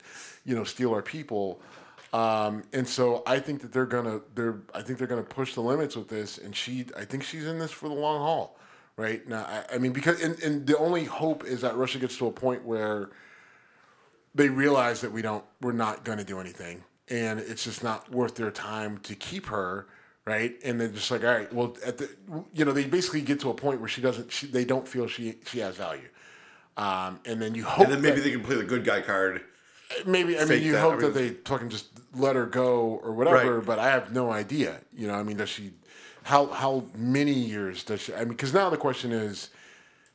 you know steal our people. Um, and so I think that they're gonna they're I think they're gonna push the limits with this, and she I think she's in this for the long haul, right now. I, I mean because and, and the only hope is that Russia gets to a point where they realize that we don't we're not going to do anything and it's just not worth their time to keep her right and they're just like all right well at the you know they basically get to a point where she doesn't she, they don't feel she she has value um, and then you hope and then maybe that- they can play the good guy card. maybe I mean you that. hope I mean, that they fucking just let her go or whatever Right. but I have no idea you know I mean does she how how many years does she I mean because now the question is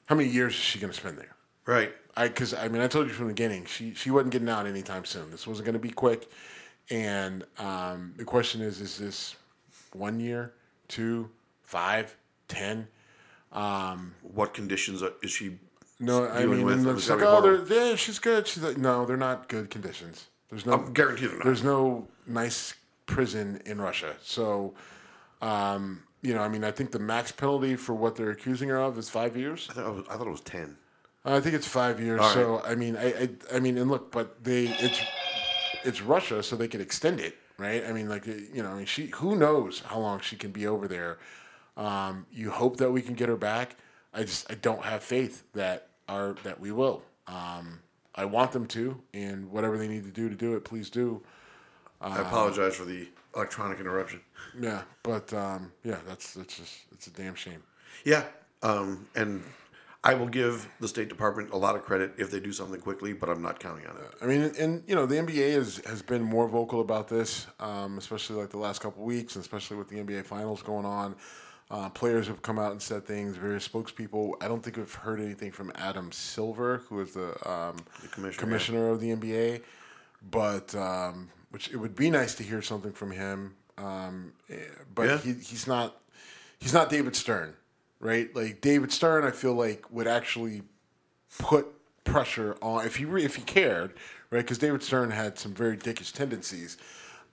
how many years is she going to spend there Right. I because I mean I told you from the beginning she she wasn't getting out anytime soon. This wasn't going to be quick, and um, the question is: Is this one year, two, five, ten? What conditions are- is she? No, I mean with? it's like oh, horrible? they're, yeah, she's good. She's like, no, they're not good conditions. There's no I'm guaranteed there's no nice prison in Russia. So, um, you know, I mean, I think the max penalty for what they're accusing her of is five years. I thought it was, I thought it was ten. I think it's five years. So I mean, I, I I mean, and look, but they it's it's Russia, so they can extend it, right? I mean, like you know, I mean, she who knows how long she can be over there. Um, you hope that we can get her back. I just I don't have faith that our that we will. Um, I want them to, and whatever they need to do to do it, please do. I apologize for the electronic interruption. Yeah, but um, yeah, that's that's just it's a damn shame. Yeah, um, and I will give the State Department a lot of credit if they do something quickly, but I'm not counting on it. I mean, and you know, the NBA has has been more vocal about this, um, especially like the last couple weeks, and especially with the NBA Finals going on. Uh, players have come out and said things. Various spokespeople. I don't think we've heard anything from Adam Silver, who is the, um, commissioner, commissioner of the NBA. But um, which it would be nice to hear something from him. Um, eh, but Yeah. he, he's not he's not David Stern, right? Like David Stern, I feel like would actually put pressure on if he re, if he cared, right? Because David Stern had some very dickish tendencies.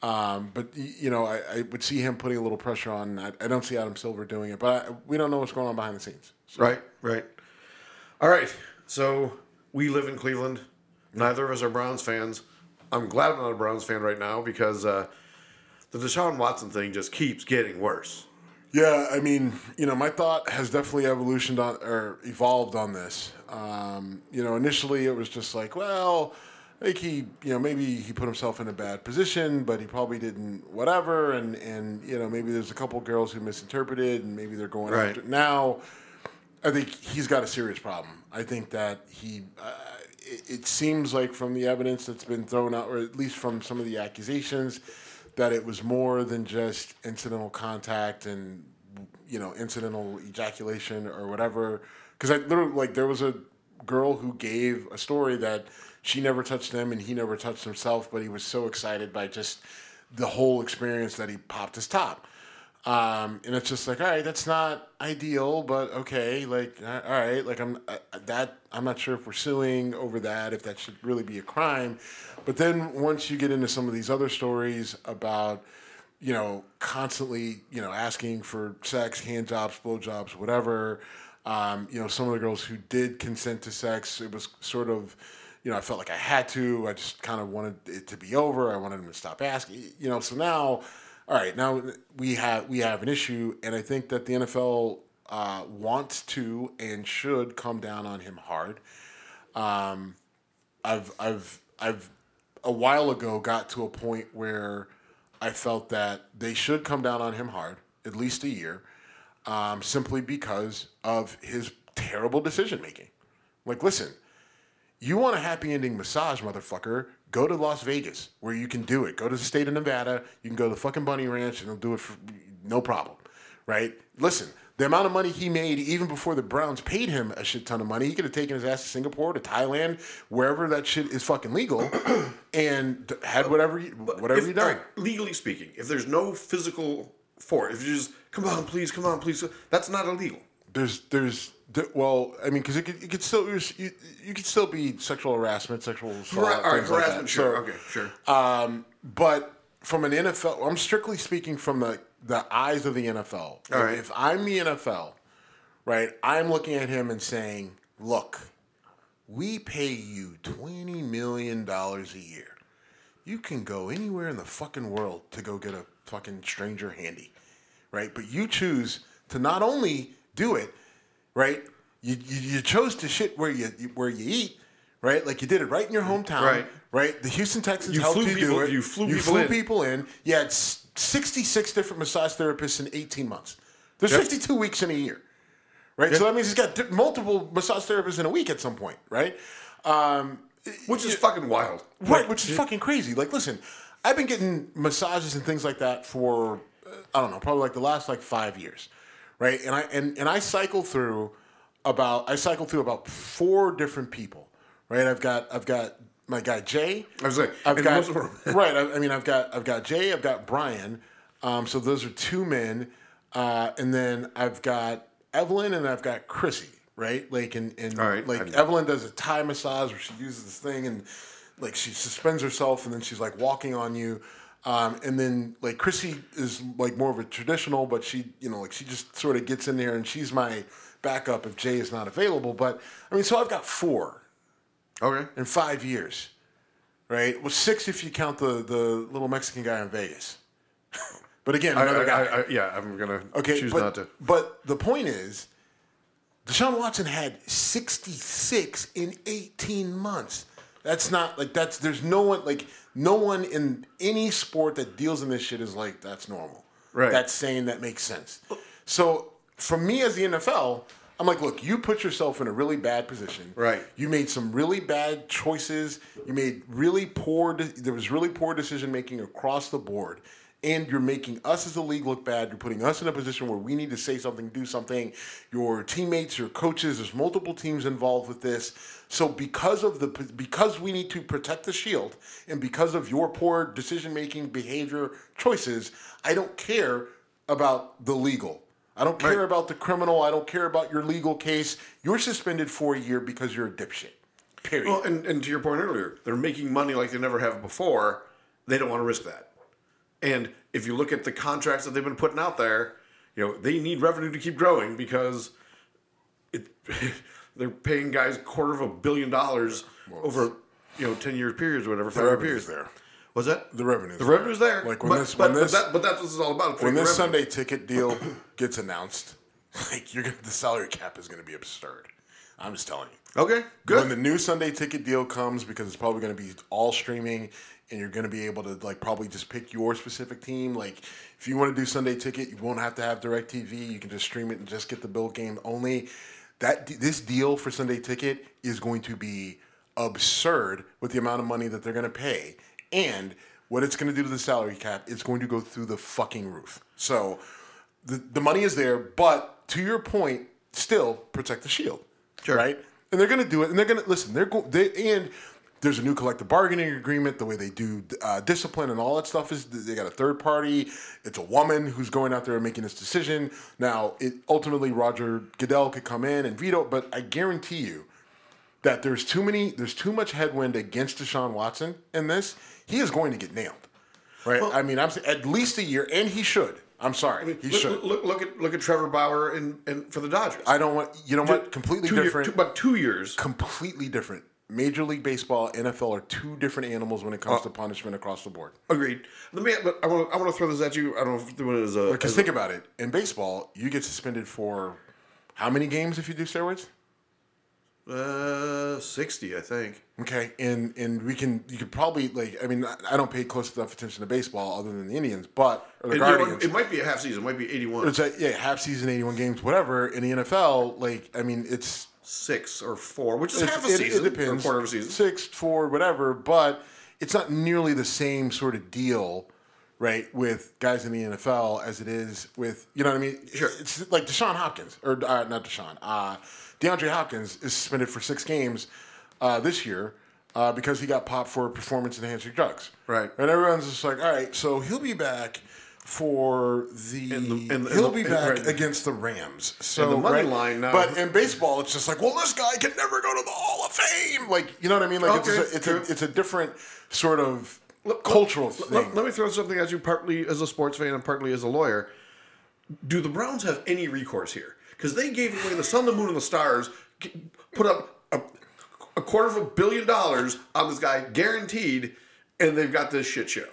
Um, but you know, I, I would see him putting a little pressure on. I, I don't see Adam Silver doing it, but I, we don't know what's going on behind the scenes. So, Right, right. All right. So we live in Cleveland. Neither of us are Browns fans. I'm glad I'm not a Browns fan right now because uh, the Deshaun Watson thing just keeps getting worse. Yeah, I mean, you know, my thought has definitely evolutioned on or evolved on this. Um, you know, initially it was just like, well, like he, you know, maybe he put himself in a bad position, but he probably didn't, whatever. And and you know, maybe there's a couple girls who misinterpreted, and maybe they're going Right. after now. I think he's got a serious problem. I think that he. Uh, it, it seems like from the evidence that's been thrown out, or at least from some of the accusations, that it was more than just incidental contact and you know incidental ejaculation or whatever. Because I literally like there was a girl who gave a story that she never touched him and he never touched himself, but he was so excited by just the whole experience that he popped his top. Um, and it's just like, all right, that's not ideal, but okay, like, uh, all right, like I'm uh, that I'm not sure if we're suing over that, if that should really be a crime. But then once you get into some of these other stories about, you know, constantly, you know, asking for sex, hand jobs, blow jobs, whatever. Um, you know, some of the girls who did consent to sex, it was sort of, you know, I felt like I had to. I just kind of wanted it to be over. I wanted them to stop asking. You know, so now, all right, now we have we have an issue, and I think that the NFL uh, wants to and should come down on him hard. Um, I've I've I've a while ago got to a point where I felt that they should come down on him hard, at least a year, um, simply because of his terrible decision making. Like, listen, you want a happy ending massage, motherfucker? Go to Las Vegas where you can do it. Go to the state of Nevada. You can go to the fucking Bunny Ranch and they'll do it for no problem, right? Listen, the amount of money he made even before the Browns paid him a shit ton of money, he could have taken his ass to Singapore, to Thailand, wherever that shit is fucking legal, and had whatever you, whatever If- you done. right, legally speaking, if there's no physical force, if you just come on, please, come on, please, that's not illegal. There's there's th- well, I mean, because it could, it could still you, you could still be sexual harassment, sexual assault, Right, all right, like harassment, that. sure, So- okay, sure. Um, but from an NFL, I'm strictly speaking from the the eyes of the NFL. All right. If I'm the NFL, right, I'm looking at him and saying, "Look, we pay you twenty million dollars a year. You can go anywhere in the fucking world to go get a fucking stranger handy, right? But you choose to not only do it, right? You, you, you chose to shit where you where you eat, right? Like you did it right in your hometown, Right. Right. The Houston Texans You helped flew you people- do it. you flew people in. people in. You had 66 different massage therapists in 18 months. There's Yep. 52 weeks in a year, right? So that means he's got multiple massage therapists in a week at some point, right? Um, Which is fucking wild. Right, which is fucking crazy. Like, listen, I've been getting massages and things like that for uh, I don't know, probably like the last like five years, right? And I and and I cycle through about I cycle through about four different people, right? I've got I've got my guy Jay. I was like, I've got most of them- right. I, I mean, I've got I've got Jay. I've got Brian. Um, so those are two men, uh, and then I've got Evelyn and I've got Chrissy. Right, like and, and right, like I- Evelyn does a Thai massage where she uses this thing and like she suspends herself and then she's like walking on you. Um, and then like Chrissy is like more of a traditional, but she you know like she just sort of gets in there and she's my backup if Jay is not available. But I mean, so I've got four Okay. in five years, right? Well, six if you count the the little Mexican guy in Vegas. but again, I, another guy. I, I, yeah, I'm gonna Okay, choose but, not to. But the point is, Deshaun Watson had 66 in 18 months. That's not like that's there's no one like no one in any sport that deals in this shit is like that's normal. Right. That's saying that makes sense. So for me as the NFL, I'm like, look, you put yourself in a really bad position. Right. You made some really bad choices. You made really poor. de- There was really poor decision making across the board, and you're making us as a league look bad. You're putting us in a position where we need to say something, do something. Your teammates, your coaches. There's multiple teams involved with this. So because of the because we need to protect the shield, and because of your poor decision making, behavior, choices, I don't care about the legal. I don't care Right. about the criminal. I don't care about your legal case. You're suspended for a year because you're a dipshit. Period. Well, and, and to your point earlier, they're making money like they never have before. They don't want to risk that. And if you look at the contracts that they've been putting out there, you know they need revenue to keep growing because it they're paying guys quarter of a billion dollars over you know ten year periods or whatever. the revenue's periods. there. Was that The revenue's The revenue's there. Like when but, this but, when this but, that, but that's what this is all about. when this revenue. Sunday ticket deal gets announced, like you're gonna, the salary cap is going to be absurd. I'm just telling you. Okay, good. When the new Sunday ticket deal comes, because it's probably going to be all streaming, and you're going to be able to like probably just pick your specific team. Like if you want to do Sunday ticket, you won't have to have DirecTV. You can just stream it and just get the Bill game only. That this deal for Sunday ticket is going to be absurd with the amount of money that they're going to pay, and what it's going to do to the salary cap. It's going to go through the fucking roof. So the the money is there, but to your point, still protect the shield Sure. right? And they're going to do it, and they're going to listen. They're going they and there's a new collective bargaining agreement. The way they do uh, discipline and all that stuff is they got a third party. It's a woman who's going out there and making this decision. Now, it ultimately Roger Goodell could come in and veto, but I guarantee you that there's too many, there's too much headwind against Deshaun Watson in this. He is going to get nailed, right? I mean, I'm saying at least a year, and he should. I'm sorry, he look, should. look, look at look at Trevor Bauer and, and for the Dodgers. I don't want. You know what? Completely two year- different. two- about two years. completely different. Major League Baseball, NFL are two different animals when it Uh, comes to punishment across the board. Agreed. Let me. But I want. to I want to throw this at you. I don't know if it as a. Because think about it. In baseball, you get suspended for how many games if you do steroids? uh, sixty, I think. Okay, and and we can you could probably like I mean I- I don't pay close enough attention to baseball other than the Indians, but or the It, Guardians. it might be a half season. It might be eighty-one, it's a, yeah, half season, eighty one games, whatever. In the NFL, like I mean, it's six or four, which is It's- half a it, season. It depends. Or quarter of a season. Six, four, whatever. But it's not nearly the same sort of deal, right, with guys in the NFL as it is with, you know what I mean? Sure. It's like Deshaun Hopkins, or uh, not Deshaun, uh, DeAndre Hopkins is suspended for six games uh, this year. Uh, because he got popped for performance enhancing drugs. Right. And everyone's just like, all right, so he'll be back for the, And the- and the- he'll be back right. against the Rams. So the money right? line now- But in baseball, it's just like, well, this guy can never go to the Hall of Fame. Like, you know what I mean? Like, Okay, it's, a, it's, a, it's a different sort of Let- cultural let- thing. Let, let me throw something at you, partly as a sports fan and partly as a lawyer. Do the Browns have any recourse here? Because they gave away the sun, the moon, and the stars, put up a, a quarter of a billion dollars on this guy, guaranteed, and they've got this shit show.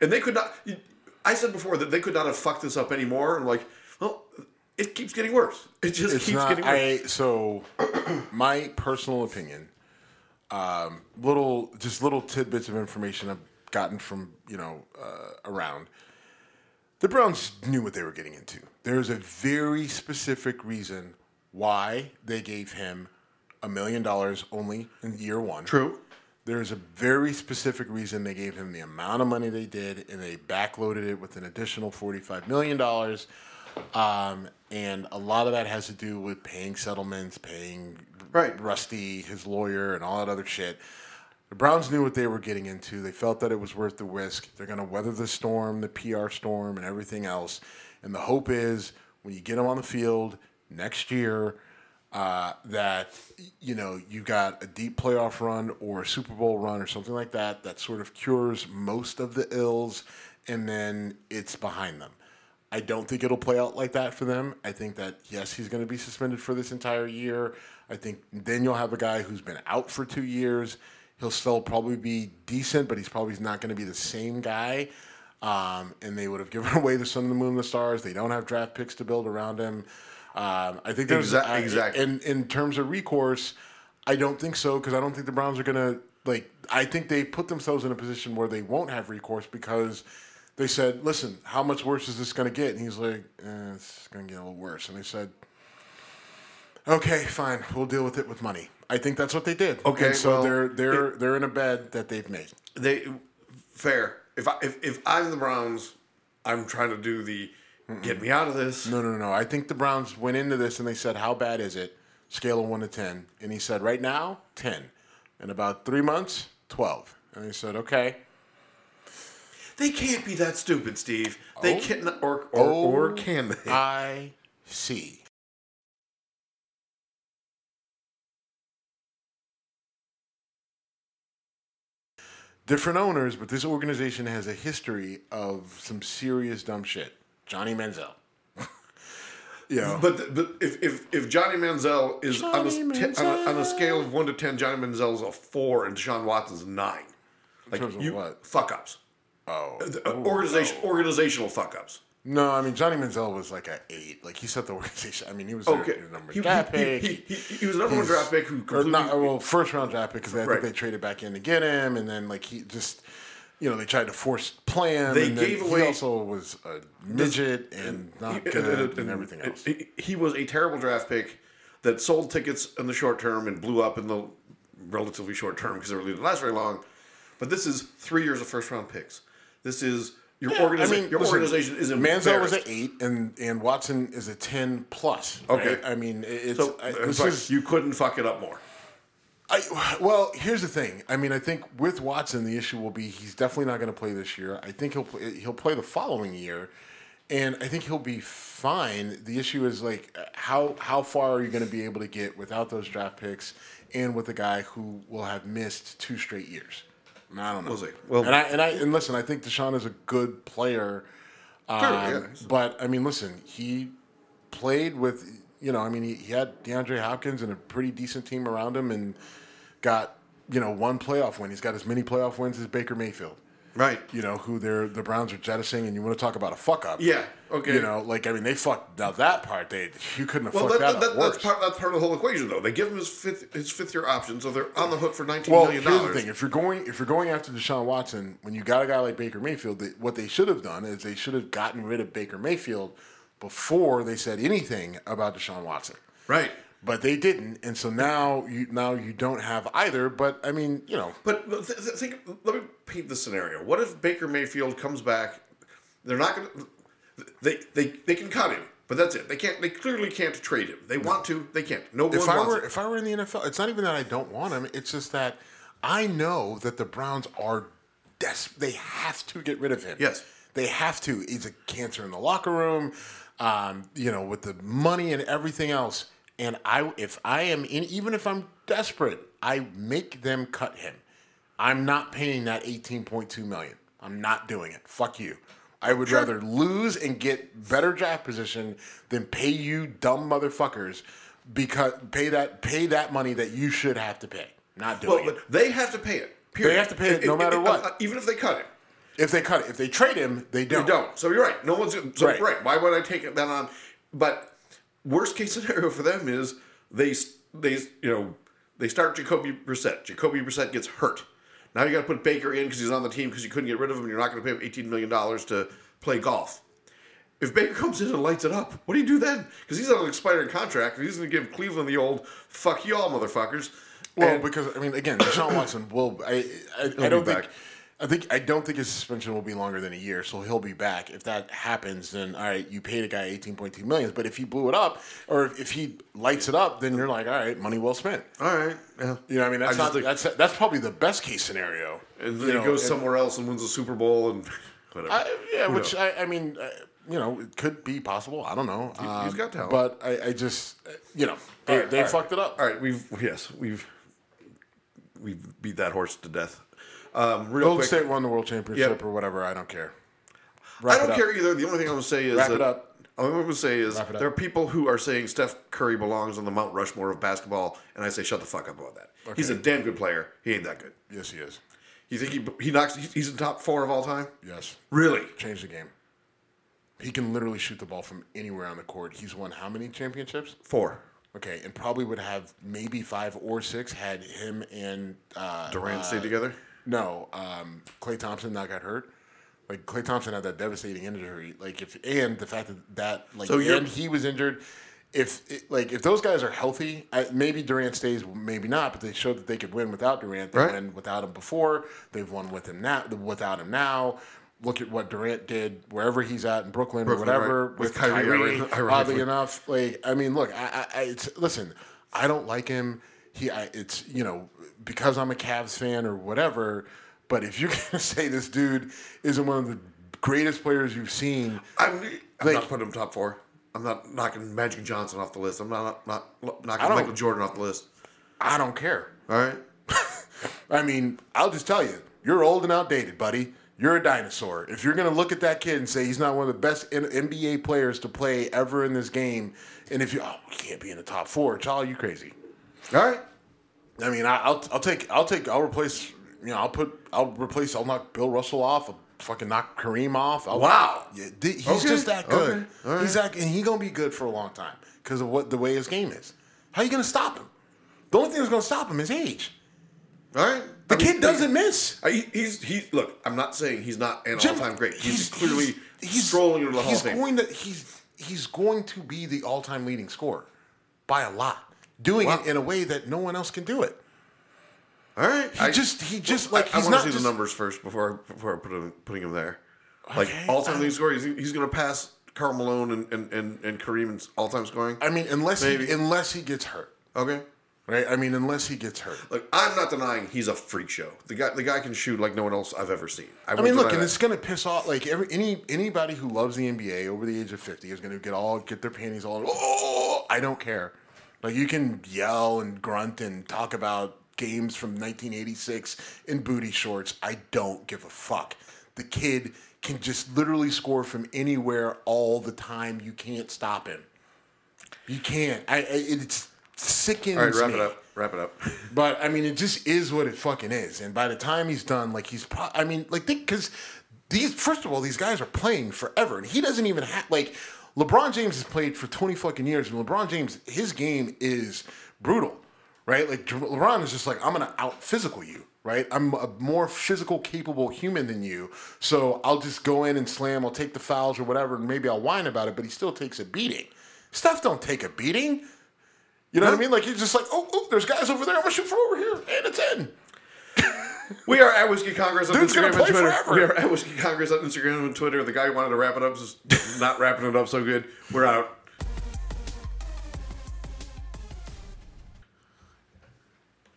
And they could not. I said before that they could not have fucked this up anymore. And like, well, it keeps getting worse. It just it's keeps not, getting worse. I, so, my personal opinion, um, little, just little tidbits of information I've gotten from, you know, uh, around. The Browns knew what they were getting into. There's a very specific reason why they gave him a million dollars only in year one. True. There's a very specific reason they gave him the amount of money they did, and they backloaded it with an additional $45 million. Um, and a lot of that has to do with paying settlements, paying Right. Rusty, his lawyer, and all that other shit. The Browns knew what they were getting into. They felt that it was worth the risk. They're going to weather the storm, the PR storm, and everything else. And the hope is when you get them on the field next year, uh, that you know you got a deep playoff run or a Super Bowl run or something like that that sort of cures most of the ills, and then it's behind them. I don't think it'll play out like that for them. I think that yes, he's going to be suspended for this entire year. I think then you'll have a guy who's been out for two years. He'll still probably be decent, but he's probably not going to be the same guy. Um, and they would have given away the sun, the moon, the stars. They don't have draft picks to build around him. Um, I think there's Exa- I- exactly. in in terms of recourse, I don't think so because I don't think the Browns are gonna like. I think they put themselves in a position where they won't have recourse because they said, "Listen, how much worse is this gonna get?" And he's like, eh, "It's gonna get a little worse." And they said, "Okay, fine, we'll deal with it with money." I think that's what they did. Okay, And so well, they're they're they're in a bed that they've made. They fair. If I if, if I'm the Browns, I'm trying to do the get me out of this. No, no, no. I think the Browns went into this and they said, "How bad is it?" Scale of one to ten, and he said, "Right now, ten. In about three months, 12. And they said, "Okay." They can't be that stupid, Steve. They Oh. can or or, oh or can they? I see. Different owners, but this organization has a history of some serious dumb shit. Johnny Manziel. yeah, know, But but if if, if Johnny Manziel is on a, Johnny t- on, a, on a scale of one to ten, Johnny Manziel is a four and Deshaun Watson's a nine. Like terms of you what? fuck ups. oh, Uh, Organization organizational fuck ups. no, I mean Johnny Manziel was like a eight. Like he set the organization. I mean, he was their, Okay. their number He, one draft he, pick. he, he, he was a number one draft pick who or not well first round draft pick because I Right. think they traded back in to get him, and then like he just you know they tried to force plan. They and gave he away- also was a midget and not He- good and, everything else. He, he was a terrible draft pick that sold tickets in the short term and blew up in the relatively short term because it really didn't last very long. But this is three years of first round picks. This is your organization. your listen, organization is Manziel was an eight, and and Watson is a ten plus. Okay. right? I mean it's So I, this fact, is you couldn't fuck it up more. I, well, here's the thing. I mean, I think with Watson, the issue will be he's definitely not going to play this year. I think he'll play, he'll play the following year, and I think he'll be fine. The issue is like how how far are you going to be able to get without those draft picks and with a guy who will have missed two straight years. And I don't know. We'll see. Well- and I and I and listen, I think Deshaun is a good player. Um, yeah. But I mean, listen, he played with you know, I mean, he, he had DeAndre Hopkins and a pretty decent team around him, and got you know one playoff win. He's got as many playoff wins as Baker Mayfield. Right. You know who they're the Browns are jettisoning, and you want to talk about a fuck up? Yeah. Okay. You know, like I mean, they fucked now that part. They you couldn't have Well, fucked that, that, that, up that's worse. part. That's part of the whole equation, though. They give him his fifth his fifth year option, so they're on the hook for nineteen Well, million here's the thing: if you're going if you're going after Deshaun Watson, when you got a guy like Baker Mayfield, they, what they should have done is they should have gotten rid of Baker Mayfield before they said anything about Deshaun Watson. Right. But they didn't, and so now you now you don't have either. But I mean, you know, But th- th- think. Let me paint the scenario. What if Baker Mayfield comes back? They're not going to. They they they can cut him, but that's it. They can't. They clearly can't trade him. They want to. They can't. No if one I wants were him. if I were in the NFL, it's not even that I don't want him. It's just that I know that the Browns are des- They have to get rid of him. Yes. they have to. He's a cancer in the locker room. Um, you know, with the money and everything else. And I, if I am in, even if I'm desperate, I make them cut him. I'm not paying that 18.2 million. I'm not doing it. Fuck you. I would rather lose and get better draft position than pay you dumb motherfuckers because pay that pay that money that you should have to pay. Not doing Well, it. but they have to pay it. Period. They have to pay it no matter what. uh, even if they cut him. If they cut it, if they trade him, they don't. They don't. So you're right. No one's so Right. right. Why would I take it then on? But worst case scenario for them is they they you know they start Jacoby Brissett. Jacoby Brissett gets hurt. Now you got to put Baker in because he's on the team because you couldn't get rid of him. and You're not going to pay him 18 million dollars to play golf. If Baker comes in and lights it up, what do you do then? Because he's on an expiring contract. and He's going to give Cleveland the old "fuck y'all, motherfuckers." Well, And- because I mean, again, Deshaun Watson will. I I, I don't think. back. I think I don't think his suspension will be longer than a year, so he'll be back. If that happens, then all right, you paid a guy eighteen point two million. But if he blew it up, or if he lights it up, then you're like, all right, money well spent. all right, yeah. You know, what I mean, that's I not think- that's that's probably the best case scenario. And then you he know, goes and- somewhere else and wins a Super Bowl and whatever. I, yeah, Who which? I, I mean, uh, you know, it could be possible. I don't know. he's Um, got talent. but I, I just, you know, they, All right, they all right. fucked it up. All right, we've yes, we've we've beat that horse to death. Um, real Golden quick, State won the world championship Yep. or whatever. I don't care. I don't care either. The only thing I'm going to say is Wrap that it up. all I'm going to say is Wrap there are people who are saying Steph Curry belongs on the Mount Rushmore of basketball, and I say shut the fuck up about that. He's a damn good player. He ain't that good. Yes, he is. You think he he knocks? He's in top four of all time. Yes. Really? Change the game. He can literally shoot the ball from anywhere on the court. He's won how many championships? Four. Okay, and probably would have maybe five or six had him and uh, Durant uh, stay together. No, um, Klay Thompson not got hurt. Like Klay Thompson had that devastating injury. Like if and the fact that that like So and he was injured. If it, like if those guys are healthy, I, maybe Durant stays, maybe not. But they showed that they could win without Durant. They Right. won without him before. They've won with him now. Without him now. Look at what Durant did wherever he's at in Brooklyn, Brooklyn, or whatever right. with With Kyrie, Kyrie. ironically. oddly enough, like I mean, look, I, I, I it's, listen, I don't like him. He, I, it's you know because I'm a Cavs fan or whatever. But if you're gonna say this dude isn't one of the greatest players you've seen, I'm, I'm Like- not putting him top four. I'm not knocking Magic Johnson off the list. I'm not not, knocking Michael Jordan off the list. I don't care. All right. I mean, I'll just tell you, you're old and outdated, buddy. You're a dinosaur. If you're going to look at that kid and say he's not one of the best N- NBA players to play ever in this game, and if you, oh, he can't be in the top four, child, you crazy. All right. I mean, I, I'll, I'll take, I'll take, I'll replace, you know, I'll put, I'll replace, I'll knock Bill Russell off, I'll fucking knock Kareem off. I'll, Wow. Yeah, he's Okay, just that good. okay, right. He's that, and he's gonna be good for a long time because of what the way his game is. How you gonna stop him? The only thing that's gonna stop him is age. All right. The I mean, kid doesn't miss. I- he's he. Look, I'm not saying he's not an Jim, all-time great. He's, clearly he's strolling into the Hall he's of Fame. going to he's he's going to be the all-time leading scorer by a lot, doing Wow. it in a way that no one else can do it. All right. He just- he just, Well, like, I, he's want to see just- the numbers first before before I put him putting him there. Like Okay, all-time I- leading scorer. He's, he's going to pass Karl Malone and and and, and Kareem all-time scoring. I mean, unless Maybe. he, unless he gets hurt, okay. right? I mean, unless he gets hurt. Look, I'm not denying he's a freak show. The guy, the guy can shoot like no one else I've ever seen. I won't mean, look, and that. it's going to piss off like every any anybody who loves the NBA over the age of fifty is going to get all get their panties all. Oh, I don't care. Like you can yell and grunt and talk about games from 1986 in booty shorts. I don't give a fuck. The kid can just literally score from anywhere all the time. You can't stop him. You can't. I, I it's sickens all right, wrap me. it up. Wrap it up. But I mean, it just is what it fucking is. And by the time he's done, like he's, pro- I mean, like think because these, first of all, these guys are playing forever, and he doesn't even have like LeBron James has played for twenty fucking years, and LeBron James, his game is brutal, right? Like LeBron is just like I'm gonna out physical you. Right, I'm a more physical, capable human than you, so I'll just go in and slam. I'll take the fouls or whatever, and maybe I'll whine about it. But he still takes a beating. Steph don't take a beating. You know what I mean? Like you're just like, oh, oh, there's guys over there. I'm gonna shoot from over here, and it's in. We are at Whiskey Congress on Dude's Instagram and Twitter. forever. We are at Whiskey Congress on Instagram and Twitter. The guy who wanted to wrap it up is not wrapping it up so good. We're out.